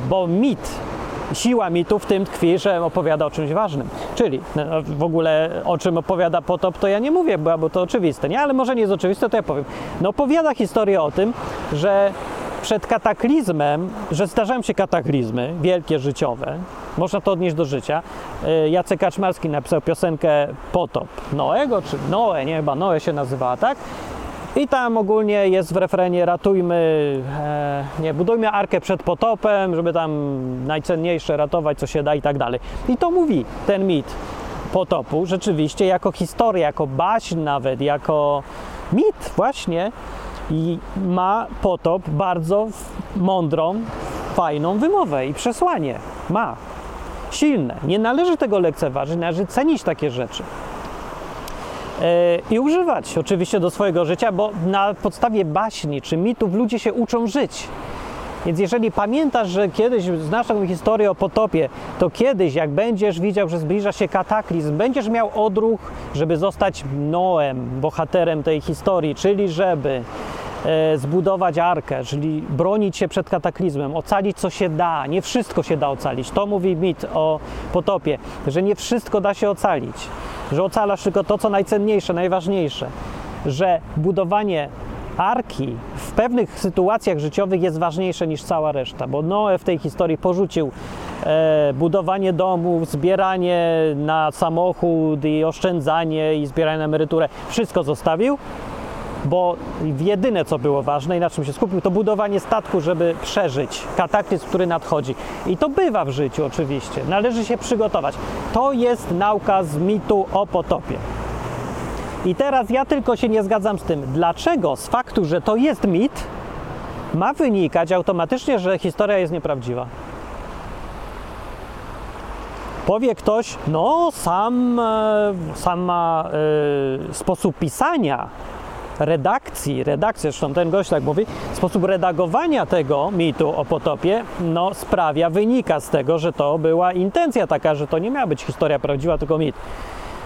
Bo mit, siła mitu w tym tkwi, że opowiada o czymś ważnym. Czyli no, w ogóle o czym opowiada potop, to ja nie mówię, bo to oczywiste, nie? Ale może nie jest oczywiste, to ja powiem. No opowiada historię o tym, że przed kataklizmem, że zdarzają się kataklizmy wielkie, życiowe, można to odnieść do życia. Y, Jacek Kaczmarski napisał piosenkę Potop Noego, czy Noe, nie, chyba Noe się nazywała, tak? I tam ogólnie jest w refrenie ratujmy, e, nie, budujmy arkę przed potopem, żeby tam najcenniejsze ratować, co się da i tak dalej. I to mówi ten mit potopu rzeczywiście jako historia, jako baśń nawet, jako mit właśnie i ma potop bardzo mądrą, fajną wymowę i przesłanie. Ma. Silne. Nie należy tego lekceważyć, należy cenić takie rzeczy. E, i używać oczywiście do swojego życia, bo na podstawie baśni czy mitów ludzie się uczą żyć. Więc jeżeli pamiętasz, że kiedyś znasz taką historię o potopie, to kiedyś, jak będziesz widział, że zbliża się kataklizm, będziesz miał odruch, żeby zostać Noem, bohaterem tej historii, czyli żeby e, zbudować arkę, czyli bronić się przed kataklizmem, ocalić co się da. Nie wszystko się da ocalić. To mówi mit o potopie, że nie wszystko da się ocalić, że ocalasz tylko to, co najcenniejsze, najważniejsze, że budowanie arki w pewnych sytuacjach życiowych jest ważniejsze niż cała reszta, bo Noe w tej historii porzucił e, budowanie domów, zbieranie na samochód i oszczędzanie i zbieranie na emeryturę. Wszystko zostawił, bo jedyne co było ważne i na czym się skupił, to budowanie statku, żeby przeżyć kataklizm, który nadchodzi. I to bywa w życiu oczywiście. Należy się przygotować. To jest nauka z mitu o potopie. I teraz ja tylko się nie zgadzam z tym, dlaczego z faktu, że to jest mit, ma wynikać automatycznie, że historia jest nieprawdziwa. Powie ktoś, no sam, e, sama e, sposób pisania, redakcji, redakcji, zresztą ten gość tak mówi, sposób redagowania tego mitu o potopie, no sprawia, wynika z tego, że to była intencja taka, że to nie miała być historia prawdziwa, tylko mit.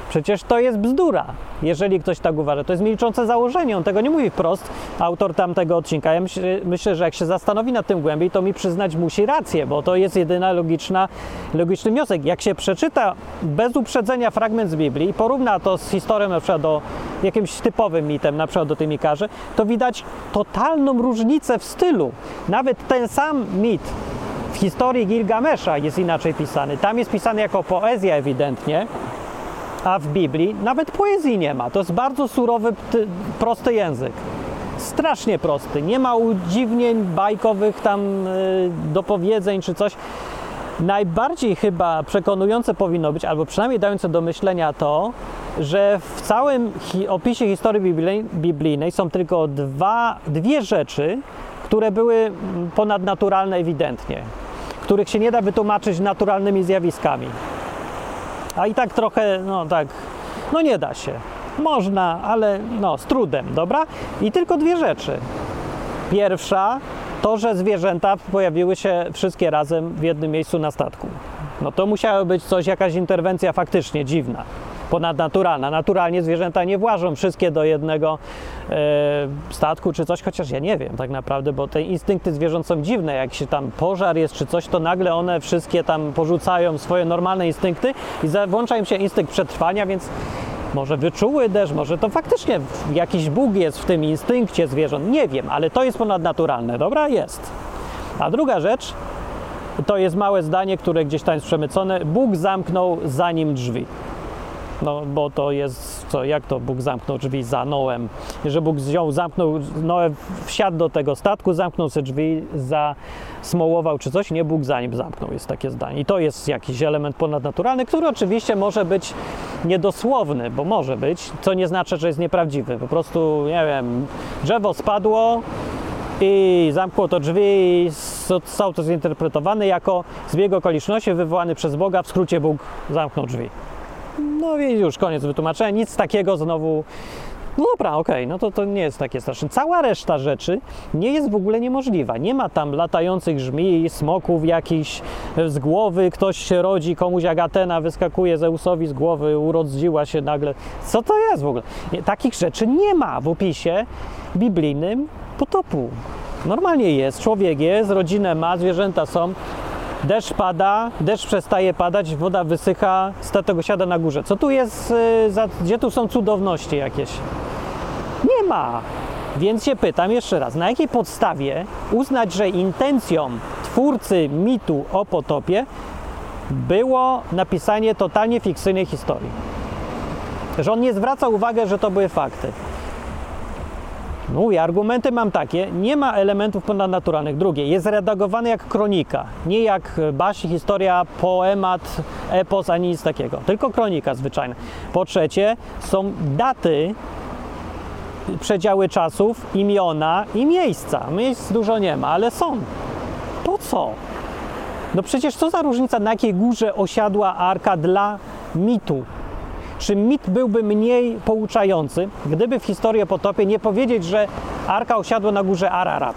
Przecież to jest bzdura, jeżeli ktoś tak uważa. To jest milczące założenie, on tego nie mówi wprost, autor tamtego odcinka. Ja myślę, myślę, że jak się zastanowi nad tym głębiej, to mi przyznać musi rację, bo to jest jedyna logiczna, logiczny wniosek. Jak się przeczyta bez uprzedzenia fragment z Biblii i porówna to z historią na przykład do jakimś typowym mitem, na przykład do tej Mikarzy, to widać totalną różnicę w stylu. Nawet ten sam mit w historii Gilgamesza jest inaczej pisany. Tam jest pisany jako poezja ewidentnie, a w Biblii nawet poezji nie ma. To jest bardzo surowy, ty, prosty język. Strasznie prosty. Nie ma udziwnień bajkowych tam y, dopowiedzeń czy coś. Najbardziej chyba przekonujące powinno być, albo przynajmniej dające do myślenia to, że w całym opisie historii biblijnej, są tylko dwa, dwie rzeczy, które były ponadnaturalne ewidentnie, których się nie da wytłumaczyć naturalnymi zjawiskami. A i tak trochę, no tak, no nie da się. Można, ale no z trudem, dobra? I tylko dwie rzeczy. Pierwsza to, że zwierzęta pojawiły się wszystkie razem w jednym miejscu na statku. No to musiało być coś, jakaś interwencja faktycznie dziwna, ponadnaturalna. Naturalnie zwierzęta nie włażą wszystkie do jednego e, statku czy coś, chociaż ja nie wiem tak naprawdę, bo te instynkty zwierząt są dziwne. Jak się tam pożar jest czy coś, to nagle one wszystkie tam porzucają swoje normalne instynkty i włącza im się instynkt przetrwania, więc może wyczuły deszcz, może to faktycznie jakiś Bóg jest w tym instynkcie zwierząt, nie wiem, ale to jest ponadnaturalne, dobra? Jest. A druga rzecz, to jest małe zdanie, które gdzieś tam jest przemycone. Bóg zamknął za nim drzwi. No, bo to jest, co, jak to Bóg zamknął drzwi za Noem? Że Bóg wziął, zamknął, Noe wsiadł do tego statku, zamknął sobie drzwi, zasmołował czy coś, nie, Bóg za nim zamknął, jest takie zdanie. I to jest jakiś element ponadnaturalny, który oczywiście może być niedosłowny, bo może być, co nie znaczy, że jest nieprawdziwy. Po prostu, nie wiem, drzewo spadło, i zamknął to drzwi i zostało to zinterpretowane jako zbieg okoliczności wywołany przez Boga, w skrócie Bóg zamknął drzwi. No i już koniec wytłumaczenia, nic takiego znowu. No dobra, okej, okay, no to to nie jest takie straszne. Cała reszta rzeczy nie jest w ogóle niemożliwa. Nie ma tam latających żmij, smoków jakichś z głowy, ktoś się rodzi, komuś Agatena wyskakuje Zeusowi z głowy, urodziła się nagle. Co to jest w ogóle? Takich rzeczy nie ma w opisie biblijnym potopu. Normalnie jest, człowiek jest, rodzinę ma, zwierzęta są, deszcz pada, deszcz przestaje padać, woda wysycha, statek siada na górze. Co tu jest, gdzie tu są cudowności jakieś? Nie ma. Więc się pytam jeszcze raz, na jakiej podstawie uznać, że intencją twórcy mitu o potopie było napisanie totalnie fikcyjnej historii? Że on nie zwraca uwagi, że to były fakty. No mówię, argumenty mam takie, nie ma elementów ponadnaturalnych. Drugie, jest redagowany jak kronika, nie jak baśń, historia, poemat, epos, ani nic takiego, tylko kronika zwyczajna. Po trzecie, są daty, przedziały czasów, imiona i miejsca. Miejsc dużo nie ma, ale są. Po co? No przecież co za różnica, na jakiej górze osiadła arka dla mitu? Czy mit byłby mniej pouczający, gdyby w historii o potopie nie powiedzieć, że arka osiadła na górze Ararat?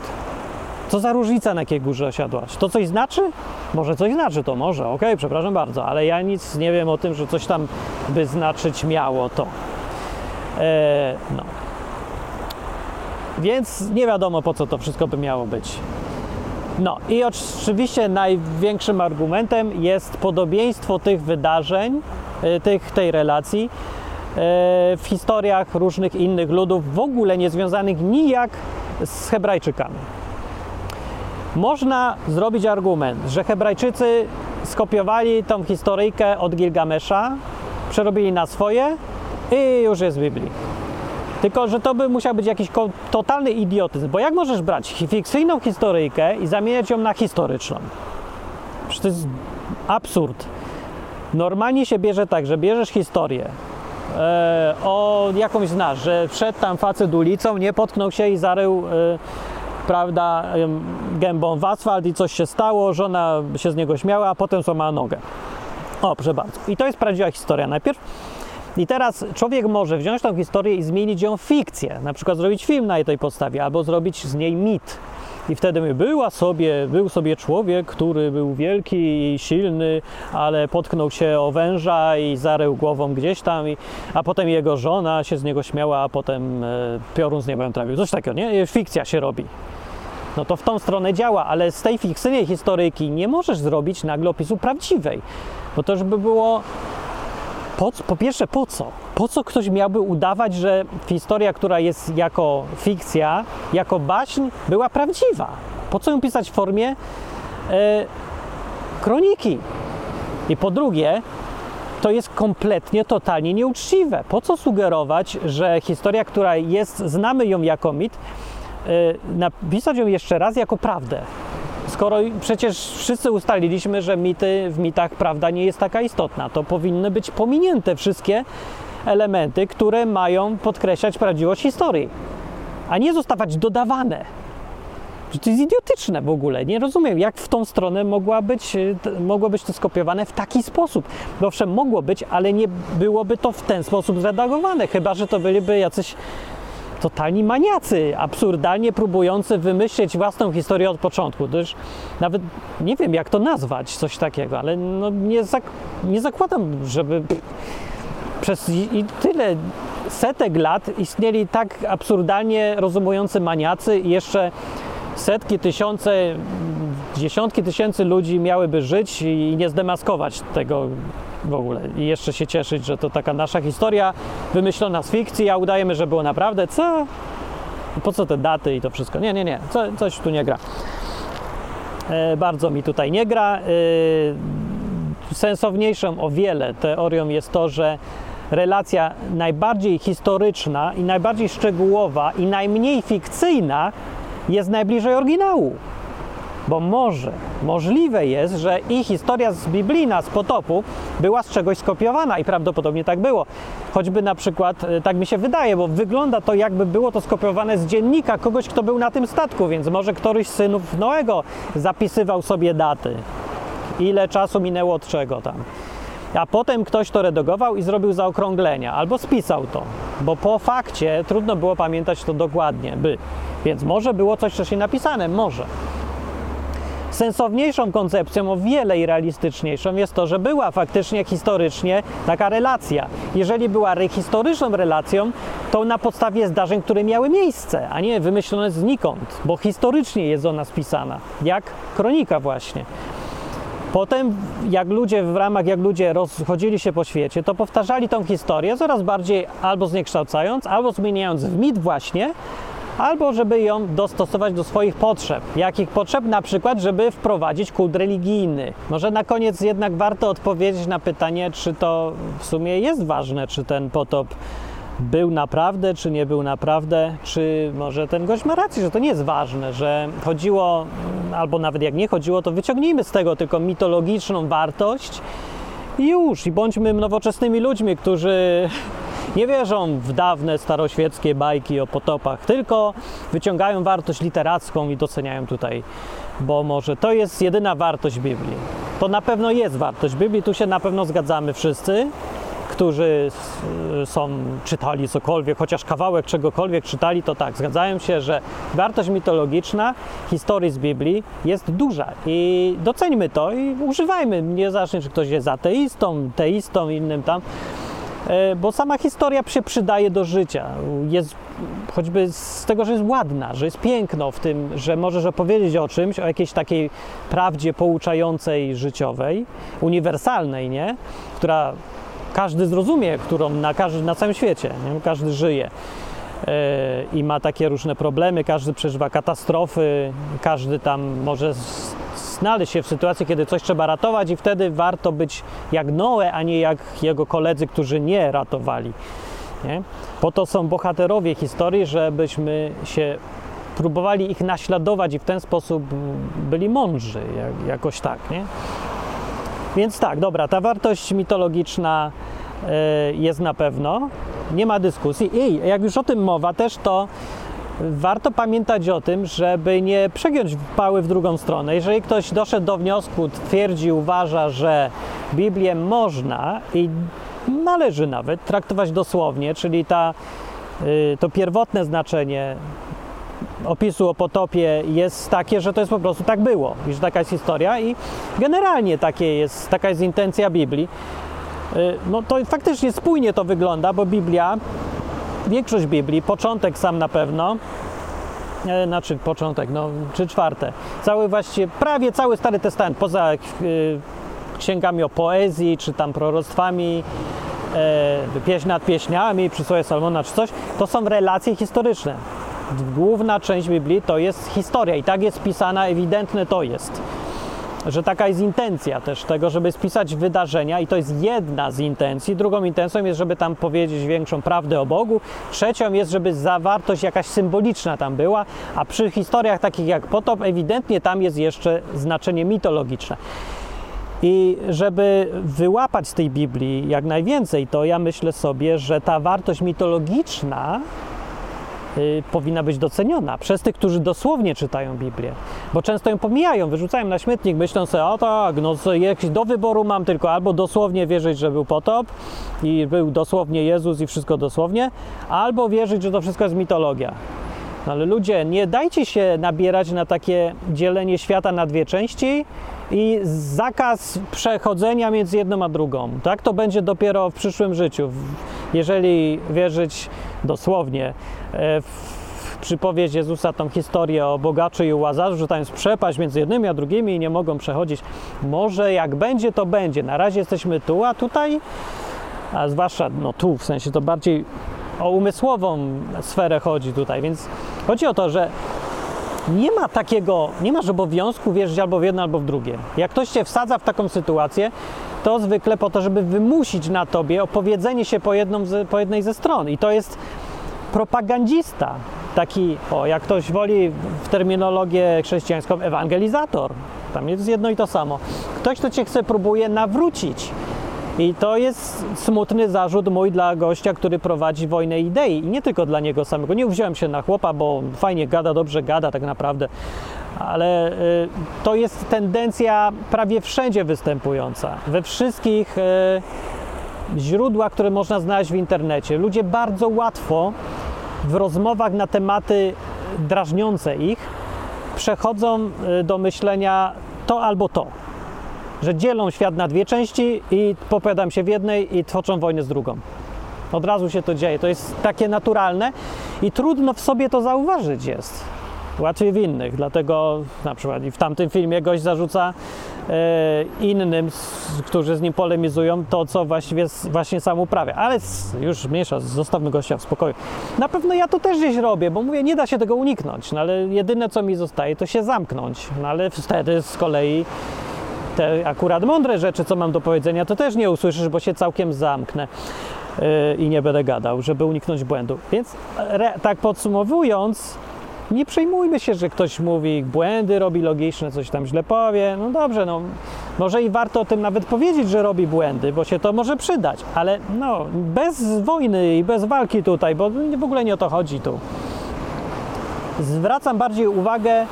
Co za różnica, na jakiej górze osiadłaś? To coś znaczy? Może coś znaczy, to może, okej, okay, przepraszam bardzo, ale ja nic nie wiem o tym, że coś tam by znaczyć miało to. Eee, no. Więc nie wiadomo po co to wszystko by miało być. No i oczywiście największym argumentem jest podobieństwo tych wydarzeń, y, tych, tej relacji y, w historiach różnych innych ludów, w ogóle nie związanych nijak z Hebrajczykami. Można zrobić argument, że Hebrajczycy skopiowali tą historyjkę od Gilgamesza, przerobili na swoje i już jest w Biblii. Tylko, że to by musiał być jakiś totalny idiotyzm, bo jak możesz brać fikcyjną historyjkę i zamieniać ją na historyczną? Przecież to jest absurd. Normalnie się bierze tak, że bierzesz historię, e, o jakąś znasz, że wszedł tam facet ulicą, nie potknął się i zarył, e, prawda, gębą w asfalt i coś się stało, żona się z niego śmiała, a potem złamała nogę. O, proszę bardzo. I to jest prawdziwa historia najpierw. I teraz człowiek może wziąć tą historię i zmienić ją w fikcję, na przykład zrobić film na tej podstawie, albo zrobić z niej mit. I wtedy była sobie, był sobie człowiek, który był wielki i silny, ale potknął się o węża i zarył głową gdzieś tam, i, a potem jego żona się z niego śmiała, a potem e, piorun z niebem trafił. Coś takiego, nie? Fikcja się robi. No to w tą stronę działa, ale z tej fikcyjnej historyjki nie możesz zrobić nagle opisu prawdziwej, bo to już by było po, po pierwsze, po co? Po co ktoś miałby udawać, że historia, która jest jako fikcja, jako baśń, była prawdziwa? Po co ją pisać w formie e, kroniki? I po drugie, to jest kompletnie, totalnie nieuczciwe. Po co sugerować, że historia, która jest, znamy ją jako mit, e, napisać ją jeszcze raz jako prawdę? Skoro przecież wszyscy ustaliliśmy, że mity w mitach prawda nie jest taka istotna, to powinny być pominięte wszystkie elementy, które mają podkreślać prawdziwość historii, a nie zostawać dodawane. To jest idiotyczne w ogóle. Nie rozumiem, jak w tą stronę mogła być, mogło być to skopiowane w taki sposób. Owszem, mogło być, ale nie byłoby to w ten sposób zredagowane, chyba że to byliby jacyś totalni maniacy, absurdalnie próbujący wymyślić własną historię od początku. Już nawet nie wiem, jak to nazwać, coś takiego, ale no nie, zak nie zakładam, żeby przez i tyle setek lat istnieli tak absurdalnie rozumujący maniacy i jeszcze setki, tysiące, dziesiątki tysięcy ludzi miałyby żyć i nie zdemaskować tego w ogóle. I jeszcze się cieszyć, że to taka nasza historia wymyślona z fikcji, a udajemy, że było naprawdę. Co? Po co te daty i to wszystko? Nie, nie, nie. Co, coś tu nie gra. E, bardzo mi tutaj nie gra. E, sensowniejszą o wiele teorią jest to, że relacja najbardziej historyczna i najbardziej szczegółowa i najmniej fikcyjna jest najbliżej oryginału. Bo może, możliwe jest, że i historia z biblijna, z potopu, była z czegoś skopiowana i prawdopodobnie tak było. Choćby na przykład, e, tak mi się wydaje, bo wygląda to jakby było to skopiowane z dziennika kogoś, kto był na tym statku, więc może któryś z synów Noego zapisywał sobie daty. Ile czasu minęło od czego tam. A potem ktoś to redagował i zrobił zaokrąglenia, albo spisał to, bo po fakcie trudno było pamiętać to dokładnie, by. Więc może było coś wcześniej napisane, może. Sensowniejszą koncepcją, o wiele i realistyczniejszą jest to, że była faktycznie historycznie taka relacja. Jeżeli była historyczną relacją, to na podstawie zdarzeń, które miały miejsce, a nie wymyślone znikąd, bo historycznie jest ona spisana, jak kronika właśnie. Potem, jak ludzie w ramach, jak ludzie rozchodzili się po świecie, to powtarzali tą historię coraz bardziej albo zniekształcając, albo zmieniając w mit właśnie, albo żeby ją dostosować do swoich potrzeb. Jakich potrzeb? Na przykład, żeby wprowadzić kult religijny. Może na koniec jednak warto odpowiedzieć na pytanie, czy to w sumie jest ważne, czy ten potop był naprawdę, czy nie był naprawdę, czy może ten gość ma rację, że to nie jest ważne, że chodziło, albo nawet jak nie chodziło, to wyciągnijmy z tego tylko mitologiczną wartość i już, i bądźmy nowoczesnymi ludźmi, którzy nie wierzą w dawne staroświeckie bajki o potopach, tylko wyciągają wartość literacką i doceniają tutaj, bo może to jest jedyna wartość Biblii. To na pewno jest wartość Biblii, tu się na pewno zgadzamy wszyscy, którzy są, czytali cokolwiek, chociaż kawałek czegokolwiek czytali, to tak, zgadzają się, że wartość mitologiczna historii z Biblii jest duża i doceńmy to i używajmy, niezależnie czy ktoś jest ateistą, teistą, innym tam e, bo sama historia się przydaje do życia. Jest choćby z tego, że jest ładna, że jest piękno w tym, że możesz opowiedzieć o czymś, o jakiejś takiej prawdzie pouczającej, życiowej, uniwersalnej, nie? Która każdy zrozumie, którą na, każdy, na całym świecie, nie? każdy żyje e, i ma takie różne problemy, każdy przeżywa katastrofy, każdy tam może znaleźć się w sytuacji, kiedy coś trzeba ratować i wtedy warto być jak Noe, a nie jak jego koledzy, którzy nie ratowali. Nie? Po to są bohaterowie historii, żebyśmy się próbowali ich naśladować i w ten sposób byli mądrzy, jak, jakoś tak, nie? Więc tak, dobra, ta wartość mitologiczna y, jest na pewno, nie ma dyskusji. I jak już o tym mowa też, to warto pamiętać o tym, żeby nie przegiąć pały w drugą stronę. Jeżeli ktoś doszedł do wniosku, twierdzi, uważa, że Biblię można i należy nawet traktować dosłownie, czyli ta, y, to pierwotne znaczenie opisu o potopie jest takie, że to jest po prostu tak było i że taka jest historia i generalnie takie jest, taka jest intencja Biblii. Y, No to faktycznie spójnie to wygląda, bo Biblia, większość Biblii, początek sam na pewno, e, znaczy początek, no czy czwarte, cały właściwie, prawie cały Stary Testament, poza y, księgami o poezji, czy tam proroctwami, e, pieśń nad pieśniami, przysłowie Salmona, czy coś, to są relacje historyczne. Główna część Biblii to jest historia i tak jest pisana, ewidentne to jest. Że taka jest intencja też tego, żeby spisać wydarzenia, i to jest jedna z intencji. Drugą intencją jest, żeby tam powiedzieć większą prawdę o Bogu. Trzecią jest, żeby zawartość jakaś symboliczna tam była, a przy historiach takich jak potop, ewidentnie tam jest jeszcze znaczenie mitologiczne. I żeby wyłapać z tej Biblii jak najwięcej, to ja myślę sobie, że ta wartość mitologiczna y, powinna być doceniona przez tych, którzy dosłownie czytają Biblię. Bo często ją pomijają, wyrzucają na śmietnik, myślą sobie, o tak, no do wyboru mam tylko albo dosłownie wierzyć, że był potop i był dosłownie Jezus i wszystko dosłownie, albo wierzyć, że to wszystko jest mitologia. No ale ludzie, nie dajcie się nabierać na takie dzielenie świata na dwie części i zakaz przechodzenia między jedną a drugą. Tak to będzie dopiero w przyszłym życiu. Jeżeli wierzyć dosłownie w przypowieść Jezusa, tą historię o bogaczu i łazarzu, że tam jest przepaść między jednymi a drugimi i nie mogą przechodzić. Może jak będzie, to będzie. Na razie jesteśmy tu, a tutaj, a zwłaszcza no tu, w sensie to bardziej o umysłową sferę chodzi tutaj, więc chodzi o to, że nie ma takiego, nie masz obowiązku wierzyć albo w jedno, albo w drugie. Jak ktoś cię wsadza w taką sytuację, to zwykle po to, żeby wymusić na tobie opowiedzenie się po, jedną po jednej ze stron. I to jest propagandista. Taki, o, jak ktoś woli w terminologię chrześcijańską, ewangelizator. Tam jest jedno i to samo. Ktoś, kto cię chce, próbuje nawrócić. I to jest smutny zarzut mój dla gościa, który prowadzi wojnę idei. I nie tylko dla niego samego. Nie wziąłem się na chłopa, bo fajnie gada, dobrze gada tak naprawdę. Ale y, to jest tendencja prawie wszędzie występująca. We wszystkich y, źródłach, które można znaleźć w internecie. Ludzie bardzo łatwo w rozmowach na tematy drażniące ich przechodzą y, do myślenia to albo to że dzielą świat na dwie części i popowiadam się w jednej i toczą wojnę z drugą. Od razu się to dzieje. To jest takie naturalne i trudno w sobie to zauważyć jest. Łatwiej w innych, dlatego na przykład w tamtym filmie gość zarzuca e, innym, którzy z nim polemizują, to co właściwie właśnie sam uprawia. Ale już mniejsza, zostawmy gościa w spokoju. Na pewno ja to też gdzieś robię, bo mówię, nie da się tego uniknąć, no ale jedyne co mi zostaje, to się zamknąć. No ale wtedy z kolei te akurat mądre rzeczy, co mam do powiedzenia, to też nie usłyszysz, bo się całkiem zamknę yy, i nie będę gadał, żeby uniknąć błędu. Więc re, tak podsumowując, nie przejmujmy się, że ktoś mówi błędy, robi logiczne, coś tam źle powie. No dobrze, no może i warto o tym nawet powiedzieć, że robi błędy, bo się to może przydać, ale no bez wojny i bez walki tutaj, bo w ogóle nie o to chodzi tu. Zwracam bardziej uwagę,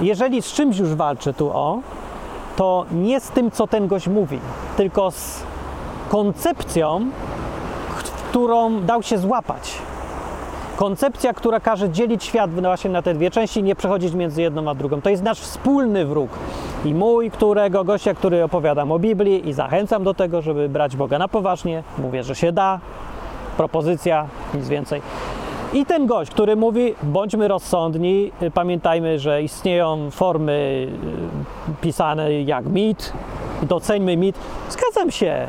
jeżeli z czymś już walczę tu o, to nie z tym, co ten gość mówi, tylko z koncepcją, którą dał się złapać. Koncepcja, która każe dzielić świat właśnie na te dwie części nie przechodzić między jedną a drugą. To jest nasz wspólny wróg. i mój, którego gościa, który opowiadam o Biblii i zachęcam do tego, żeby brać Boga na poważnie. Mówię, że się da. Propozycja, nic więcej. I ten gość, który mówi, bądźmy rozsądni, pamiętajmy, że istnieją formy y, pisane jak mit, doceńmy mit. Zgadzam się,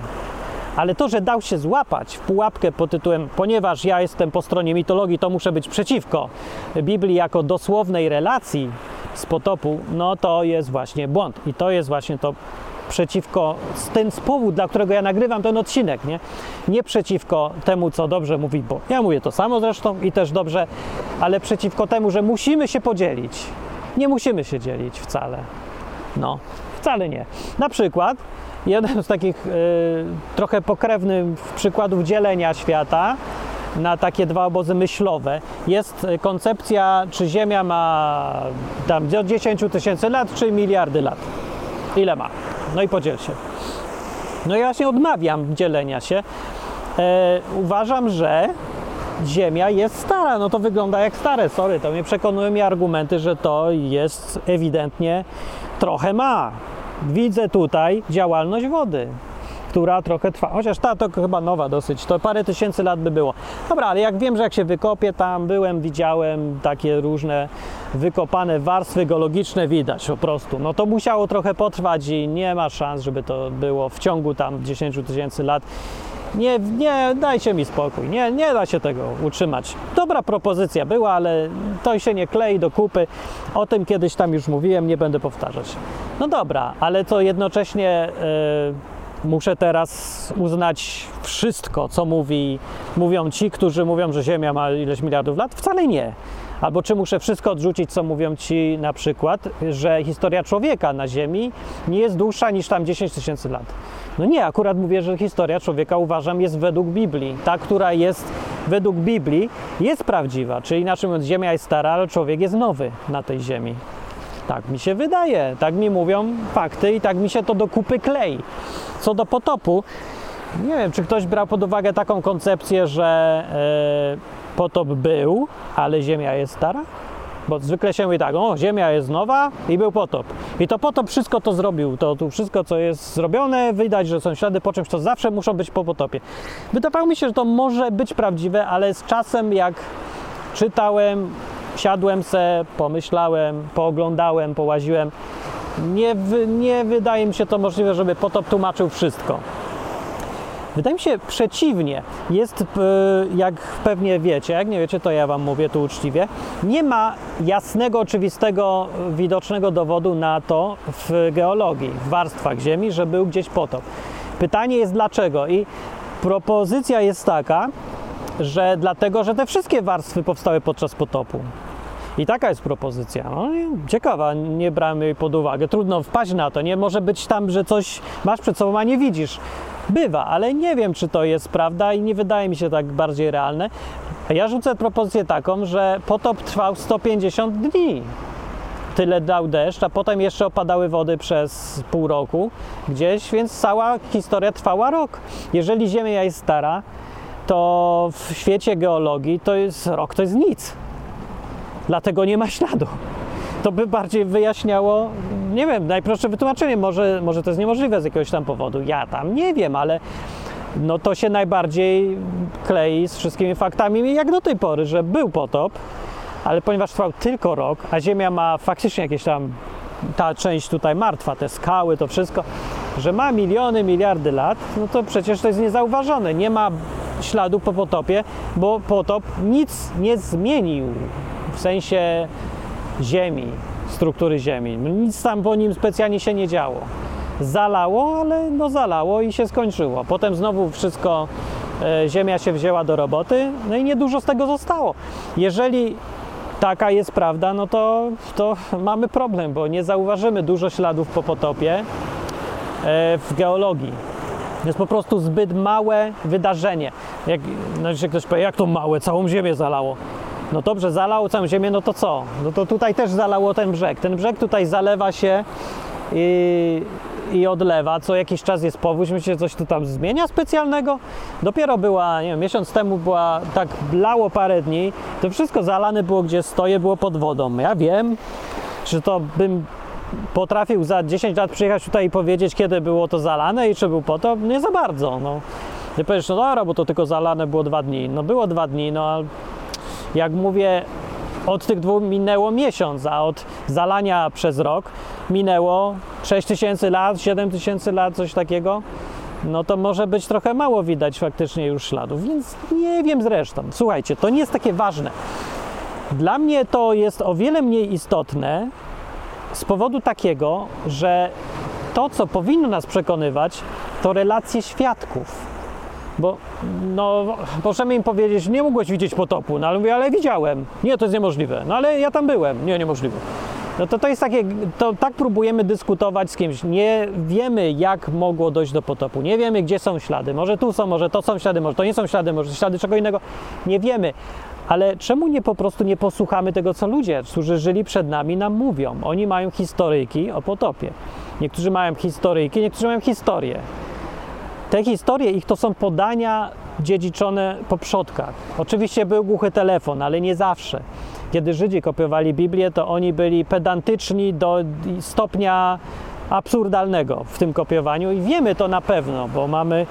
ale to, że dał się złapać w pułapkę pod tytułem, ponieważ ja jestem po stronie mitologii, to muszę być przeciwko Biblii jako dosłownej relacji z potopu, no to jest właśnie błąd. I to jest właśnie to przeciwko, ten powód, dla którego ja nagrywam ten odcinek, nie? Nie przeciwko temu, co dobrze mówi, bo ja mówię to samo zresztą i też dobrze, ale przeciwko temu, że musimy się podzielić. Nie musimy się dzielić wcale. No, wcale nie. Na przykład jeden z takich y, trochę pokrewnych przykładów dzielenia świata na takie dwa obozy myślowe jest koncepcja, czy Ziemia ma tam do 10 tysięcy lat, czy miliardy lat. Ile ma? No i podziel się. No ja się odmawiam dzielenia się. E, uważam, że Ziemia jest stara. No to wygląda jak stare. Sorry, to mnie przekonują mi argumenty, że to jest ewidentnie trochę ma. Widzę tutaj działalność wody która trochę trwa. Chociaż ta to chyba nowa dosyć, to parę tysięcy lat by było. Dobra, ale jak wiem, że jak się wykopie tam, byłem, widziałem takie różne wykopane warstwy geologiczne, widać po prostu. No to musiało trochę potrwać i nie ma szans, żeby to było w ciągu tam 10 tysięcy lat. Nie, nie, dajcie mi spokój, nie, nie da się tego utrzymać. Dobra propozycja była, ale to się nie klei do kupy. O tym kiedyś tam już mówiłem, nie będę powtarzać. No dobra, ale to jednocześnie yy, muszę teraz uznać wszystko, co mówi, mówią ci, którzy mówią, że Ziemia ma ileś miliardów lat? Wcale nie. Albo czy muszę wszystko odrzucić, co mówią ci na przykład, że historia człowieka na Ziemi nie jest dłuższa niż tam 10 tysięcy lat. No nie, akurat mówię, że historia człowieka uważam jest według Biblii. Ta, która jest według Biblii, jest prawdziwa. Czyli mówiąc, Ziemia jest stara, ale człowiek jest nowy na tej Ziemi. Tak mi się wydaje, tak mi mówią fakty i tak mi się to do kupy klei. Co do potopu, nie wiem, czy ktoś brał pod uwagę taką koncepcję, że e, potop był, ale Ziemia jest stara? Bo zwykle się mówi tak, o, Ziemia jest nowa i był potop. I to potop wszystko to zrobił. To tu wszystko, co jest zrobione, widać, że są ślady po czymś, to zawsze muszą być po potopie. Wydawało mi się, że to może być prawdziwe, ale z czasem, jak czytałem, siadłem se, pomyślałem, pooglądałem, połaziłem, nie, nie wydaje mi się to możliwe, żeby potop tłumaczył wszystko. Wydaje mi się przeciwnie. Jest, jak pewnie wiecie, jak nie wiecie, to ja Wam mówię tu uczciwie, nie ma jasnego, oczywistego, widocznego dowodu na to w geologii, w warstwach Ziemi, że był gdzieś potop. Pytanie jest dlaczego i propozycja jest taka, że dlatego, że te wszystkie warstwy powstały podczas potopu. I taka jest propozycja. No, ciekawa, nie brałem jej pod uwagę. Trudno wpaść na to. Nie może być tam, że coś masz przed sobą, a nie widzisz. Bywa, ale nie wiem, czy to jest prawda i nie wydaje mi się tak bardziej realne. Ja rzucę propozycję taką, że potop trwał 150 dni. Tyle dał deszcz, a potem jeszcze opadały wody przez pół roku gdzieś, więc cała historia trwała rok. Jeżeli Ziemia jest stara, to w świecie geologii to jest rok, to jest nic. Dlatego nie ma śladu. To by bardziej wyjaśniało, nie wiem, najprostsze wytłumaczenie, może, może to jest niemożliwe z jakiegoś tam powodu, ja tam nie wiem, ale no to się najbardziej klei z wszystkimi faktami jak do tej pory, że był potop, ale ponieważ trwał tylko rok, a Ziemia ma faktycznie jakieś tam, ta część tutaj martwa, te skały, to wszystko, że ma miliony, miliardy lat, no to przecież to jest niezauważone. Nie ma śladu po potopie, bo potop nic nie zmienił. W sensie Ziemi, struktury Ziemi. Nic tam po nim specjalnie się nie działo. Zalało, ale no zalało i się skończyło. Potem znowu wszystko, e, Ziemia się wzięła do roboty, no i niedużo z tego zostało. Jeżeli taka jest prawda, no to, to mamy problem, bo nie zauważymy dużo śladów po potopie e, w geologii. Jest po prostu zbyt małe wydarzenie. Jak, no, ktoś powie, jak to małe, całą Ziemię zalało. No dobrze, zalało całą ziemię, no to co? No to tutaj też zalało ten brzeg. Ten brzeg tutaj zalewa się i odlewa. Co jakiś czas jest powódź. Myślicie, coś tu tam zmienia specjalnego? Dopiero była, nie wiem, miesiąc temu była, tak blało parę dni. To wszystko zalane było, gdzie stoję, było pod wodą. Ja wiem, że to bym potrafił za 10 lat przyjechać tutaj i powiedzieć, kiedy było to zalane i czy był potop? Nie za bardzo. No. Ty powiesz, no dobra, bo to tylko zalane było dwa dni. No było dwa dni, no ale jak mówię, od tych dwóch minęło miesiąc, a od zalania przez rok minęło 6 tysięcy lat, 7 tysięcy lat, coś takiego. No to może być trochę mało widać faktycznie już śladów, więc nie wiem zresztą. Słuchajcie, to nie jest takie ważne. Dla mnie to jest o wiele mniej istotne z powodu takiego, że to, co powinno nas przekonywać, to relacje świadków. Bo no, możemy im powiedzieć, nie mogłeś widzieć potopu, no ale mówię, ale widziałem. Nie, to jest niemożliwe. No ale ja tam byłem. Nie, niemożliwe. No to to jest takie, to tak próbujemy dyskutować z kimś. Nie wiemy, jak mogło dojść do potopu. Nie wiemy, gdzie są ślady. Może tu są, może to są ślady, może to nie są ślady, może ślady czego innego. Nie wiemy. Ale czemu nie po prostu nie posłuchamy tego, co ludzie, którzy żyli przed nami, nam mówią? Oni mają historyjki o potopie. Niektórzy mają historyjki, niektórzy mają historię. Te historie, ich to są podania dziedziczone po przodkach. Oczywiście był głuchy telefon, ale nie zawsze. Kiedy Żydzi kopiowali Biblię, to oni byli pedantyczni do stopnia absurdalnego w tym kopiowaniu i wiemy to na pewno, bo mamy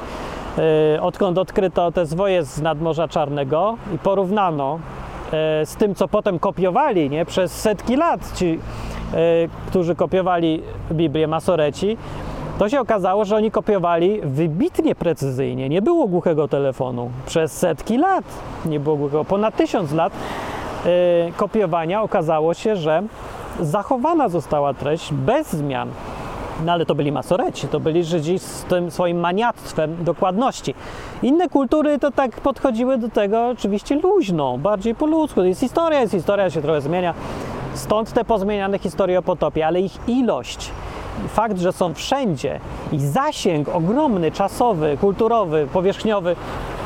e, odkąd odkryto te zwoje z nadmorza Czarnego i porównano e, z tym, co potem kopiowali nie, przez setki lat ci, e, którzy kopiowali Biblię, masoreci, to się okazało, że oni kopiowali wybitnie precyzyjnie. Nie było głuchego telefonu. Przez setki lat nie było głuchego. Ponad tysiąc lat yy, kopiowania okazało się, że zachowana została treść bez zmian. No ale to byli masoreci, to byli Żydzi z tym swoim maniactwem dokładności. Inne kultury to tak podchodziły do tego oczywiście luźno, bardziej po ludzku. Jest historia, jest historia, się trochę zmienia. Stąd te pozmieniane historie o potopie, ale ich ilość fakt, że są wszędzie i zasięg ogromny, czasowy, kulturowy, powierzchniowy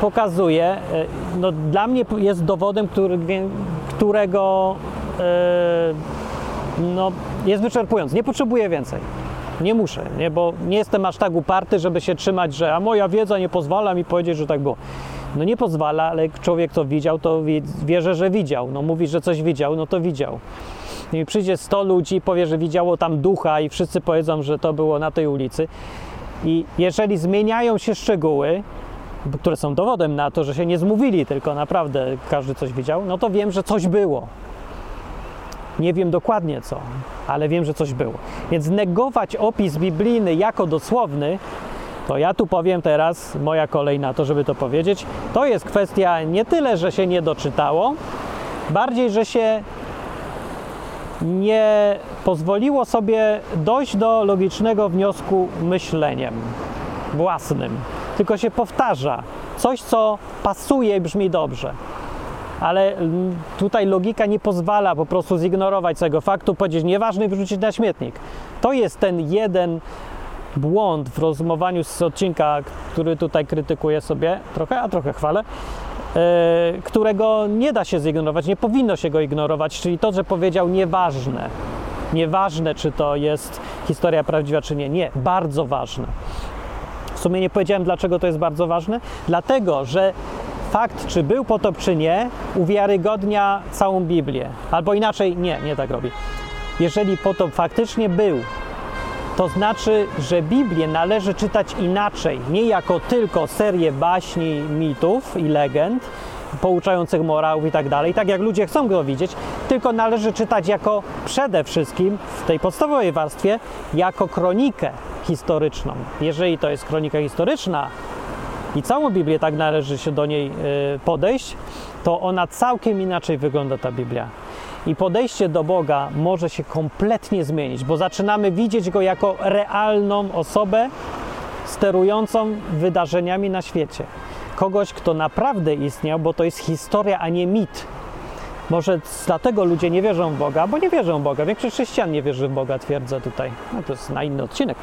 pokazuje, e, no dla mnie jest dowodem, który, którego e, no, jest wyczerpujący. Nie potrzebuję więcej. Nie muszę, nie, bo nie jestem aż tak uparty, żeby się trzymać, że a moja wiedza nie pozwala mi powiedzieć, że tak było. No nie pozwala, ale człowiek, kto widział, to wierzę, że widział. No mówi, że coś widział, no to widział i przyjdzie 100 ludzi, powie, że widziało tam ducha i wszyscy powiedzą, że to było na tej ulicy. I jeżeli zmieniają się szczegóły, które są dowodem na to, że się nie zmówili, tylko naprawdę każdy coś widział, no to wiem, że coś było. Nie wiem dokładnie co, ale wiem, że coś było. Więc negować opis biblijny jako dosłowny, to ja tu powiem teraz, moja kolej na to, żeby to powiedzieć, to jest kwestia nie tyle, że się nie doczytało, bardziej, że się nie pozwoliło sobie dojść do logicznego wniosku myśleniem własnym, tylko się powtarza coś, co pasuje i brzmi dobrze. Ale tutaj logika nie pozwala po prostu zignorować tego faktu, powiedzieć nieważny i wyrzucić na śmietnik. To jest ten jeden błąd w rozumowaniu z odcinka, który tutaj krytykuję sobie trochę, a trochę chwalę, którego nie da się zignorować, nie powinno się go ignorować, czyli to, że powiedział nieważne. Nieważne, czy to jest historia prawdziwa, czy nie. Nie, bardzo ważne. W sumie nie powiedziałem, dlaczego to jest bardzo ważne. Dlatego, że fakt, czy był potop, czy nie, uwiarygodnia całą Biblię. Albo inaczej, nie, nie tak robi. Jeżeli potop faktycznie był, to znaczy, że Biblię należy czytać inaczej, nie jako tylko serię baśni, mitów i legend, pouczających morałów i tak dalej, tak jak ludzie chcą go widzieć, tylko należy czytać jako przede wszystkim w tej podstawowej warstwie jako kronikę historyczną. Jeżeli to jest kronika historyczna i całą Biblię tak należy się do niej y, podejść, to ona całkiem inaczej wygląda ta Biblia i podejście do Boga może się kompletnie zmienić, bo zaczynamy widzieć Go jako realną osobę sterującą wydarzeniami na świecie. Kogoś, kto naprawdę istniał, bo to jest historia, a nie mit. Może dlatego ludzie nie wierzą w Boga, bo nie wierzą w Boga. Większość chrześcijan nie wierzy w Boga, twierdzę tutaj. No to jest na inny odcinek.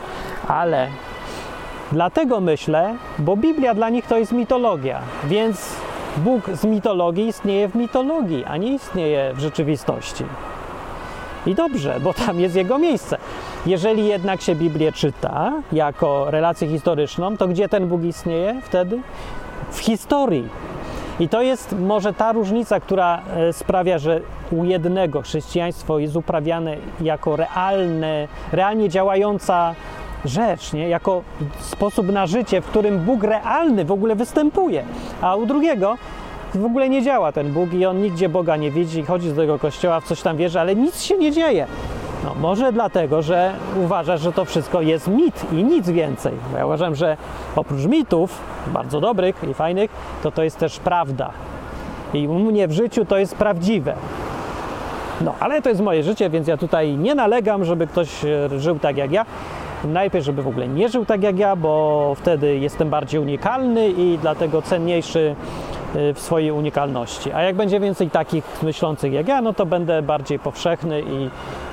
Ale dlatego myślę, bo Biblia dla nich to jest mitologia, więc Bóg z mitologii istnieje w mitologii, a nie istnieje w rzeczywistości. I dobrze, bo tam jest jego miejsce. Jeżeli jednak się Biblię czyta jako relację historyczną, to gdzie ten Bóg istnieje wtedy? W historii. I to jest może ta różnica, która e, sprawia, że u jednego chrześcijaństwo jest uprawiane jako realne, realnie działająca rzecz, nie? jako sposób na życie, w którym Bóg realny w ogóle występuje, a u drugiego w ogóle nie działa ten Bóg i on nigdzie Boga nie widzi, chodzi do tego kościoła, w coś tam wierzy, ale nic się nie dzieje. No, może dlatego, że uważasz, że to wszystko jest mit i nic więcej. Bo ja uważam, że oprócz mitów, bardzo dobrych i fajnych, to to jest też prawda. I u mnie w życiu to jest prawdziwe. No, ale to jest moje życie, więc ja tutaj nie nalegam, żeby ktoś żył tak jak ja. Najpierw, żeby w ogóle nie żył tak jak ja, bo wtedy jestem bardziej unikalny i dlatego cenniejszy y, w swojej unikalności. A jak będzie więcej takich myślących jak ja, no to będę bardziej powszechny i,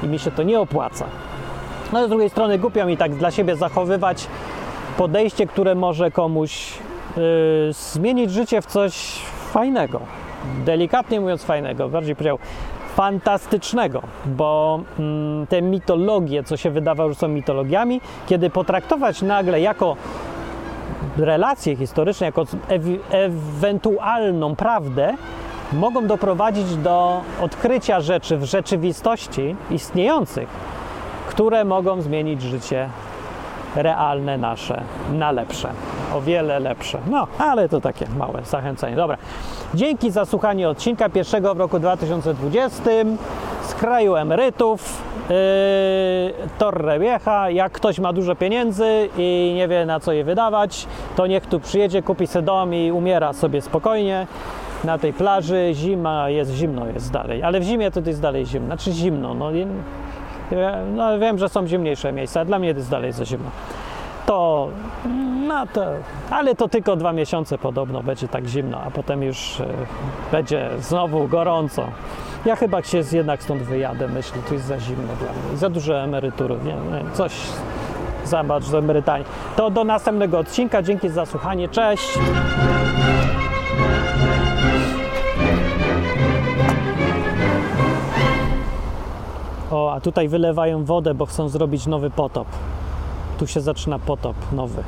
i mi się to nie opłaca. No z drugiej strony głupio mi tak dla siebie zachowywać podejście, które może komuś y, zmienić życie w coś fajnego. Delikatnie mówiąc fajnego, bardziej powiedział fantastycznego, bo mm, te mitologie, co się wydawało, że są mitologiami, kiedy potraktować nagle jako relacje historyczne, jako ewi- ewentualną prawdę, mogą doprowadzić do odkrycia rzeczy w rzeczywistości istniejących, które mogą zmienić życie realne nasze na lepsze. O wiele lepsze. No, ale to takie małe zachęcenie. Dobra. Dzięki za słuchanie odcinka pierwszego w roku 2020 z kraju emerytów. Yy, Torre Vieja. Jak ktoś ma dużo pieniędzy i nie wie na co je wydawać, to niech tu przyjedzie, kupi sobie dom i umiera sobie spokojnie na tej plaży. Zima jest, zimno jest dalej, ale w zimie to jest dalej zimno. Znaczy zimno, no, no wiem, że są zimniejsze miejsca, dla mnie to jest dalej za zimno. To, no to, ale to tylko dwa miesiące podobno będzie tak zimno, a potem już e, będzie znowu gorąco. Ja chyba się jednak stąd wyjadę, myślę, tu jest za zimno dla mnie. Za dużo emerytury, nie, nie coś zobacz z emerytami. To do następnego odcinka, dzięki za słuchanie, cześć! O, a tutaj wylewają wodę, bo chcą zrobić nowy potop. Tu się zaczyna potop nowy.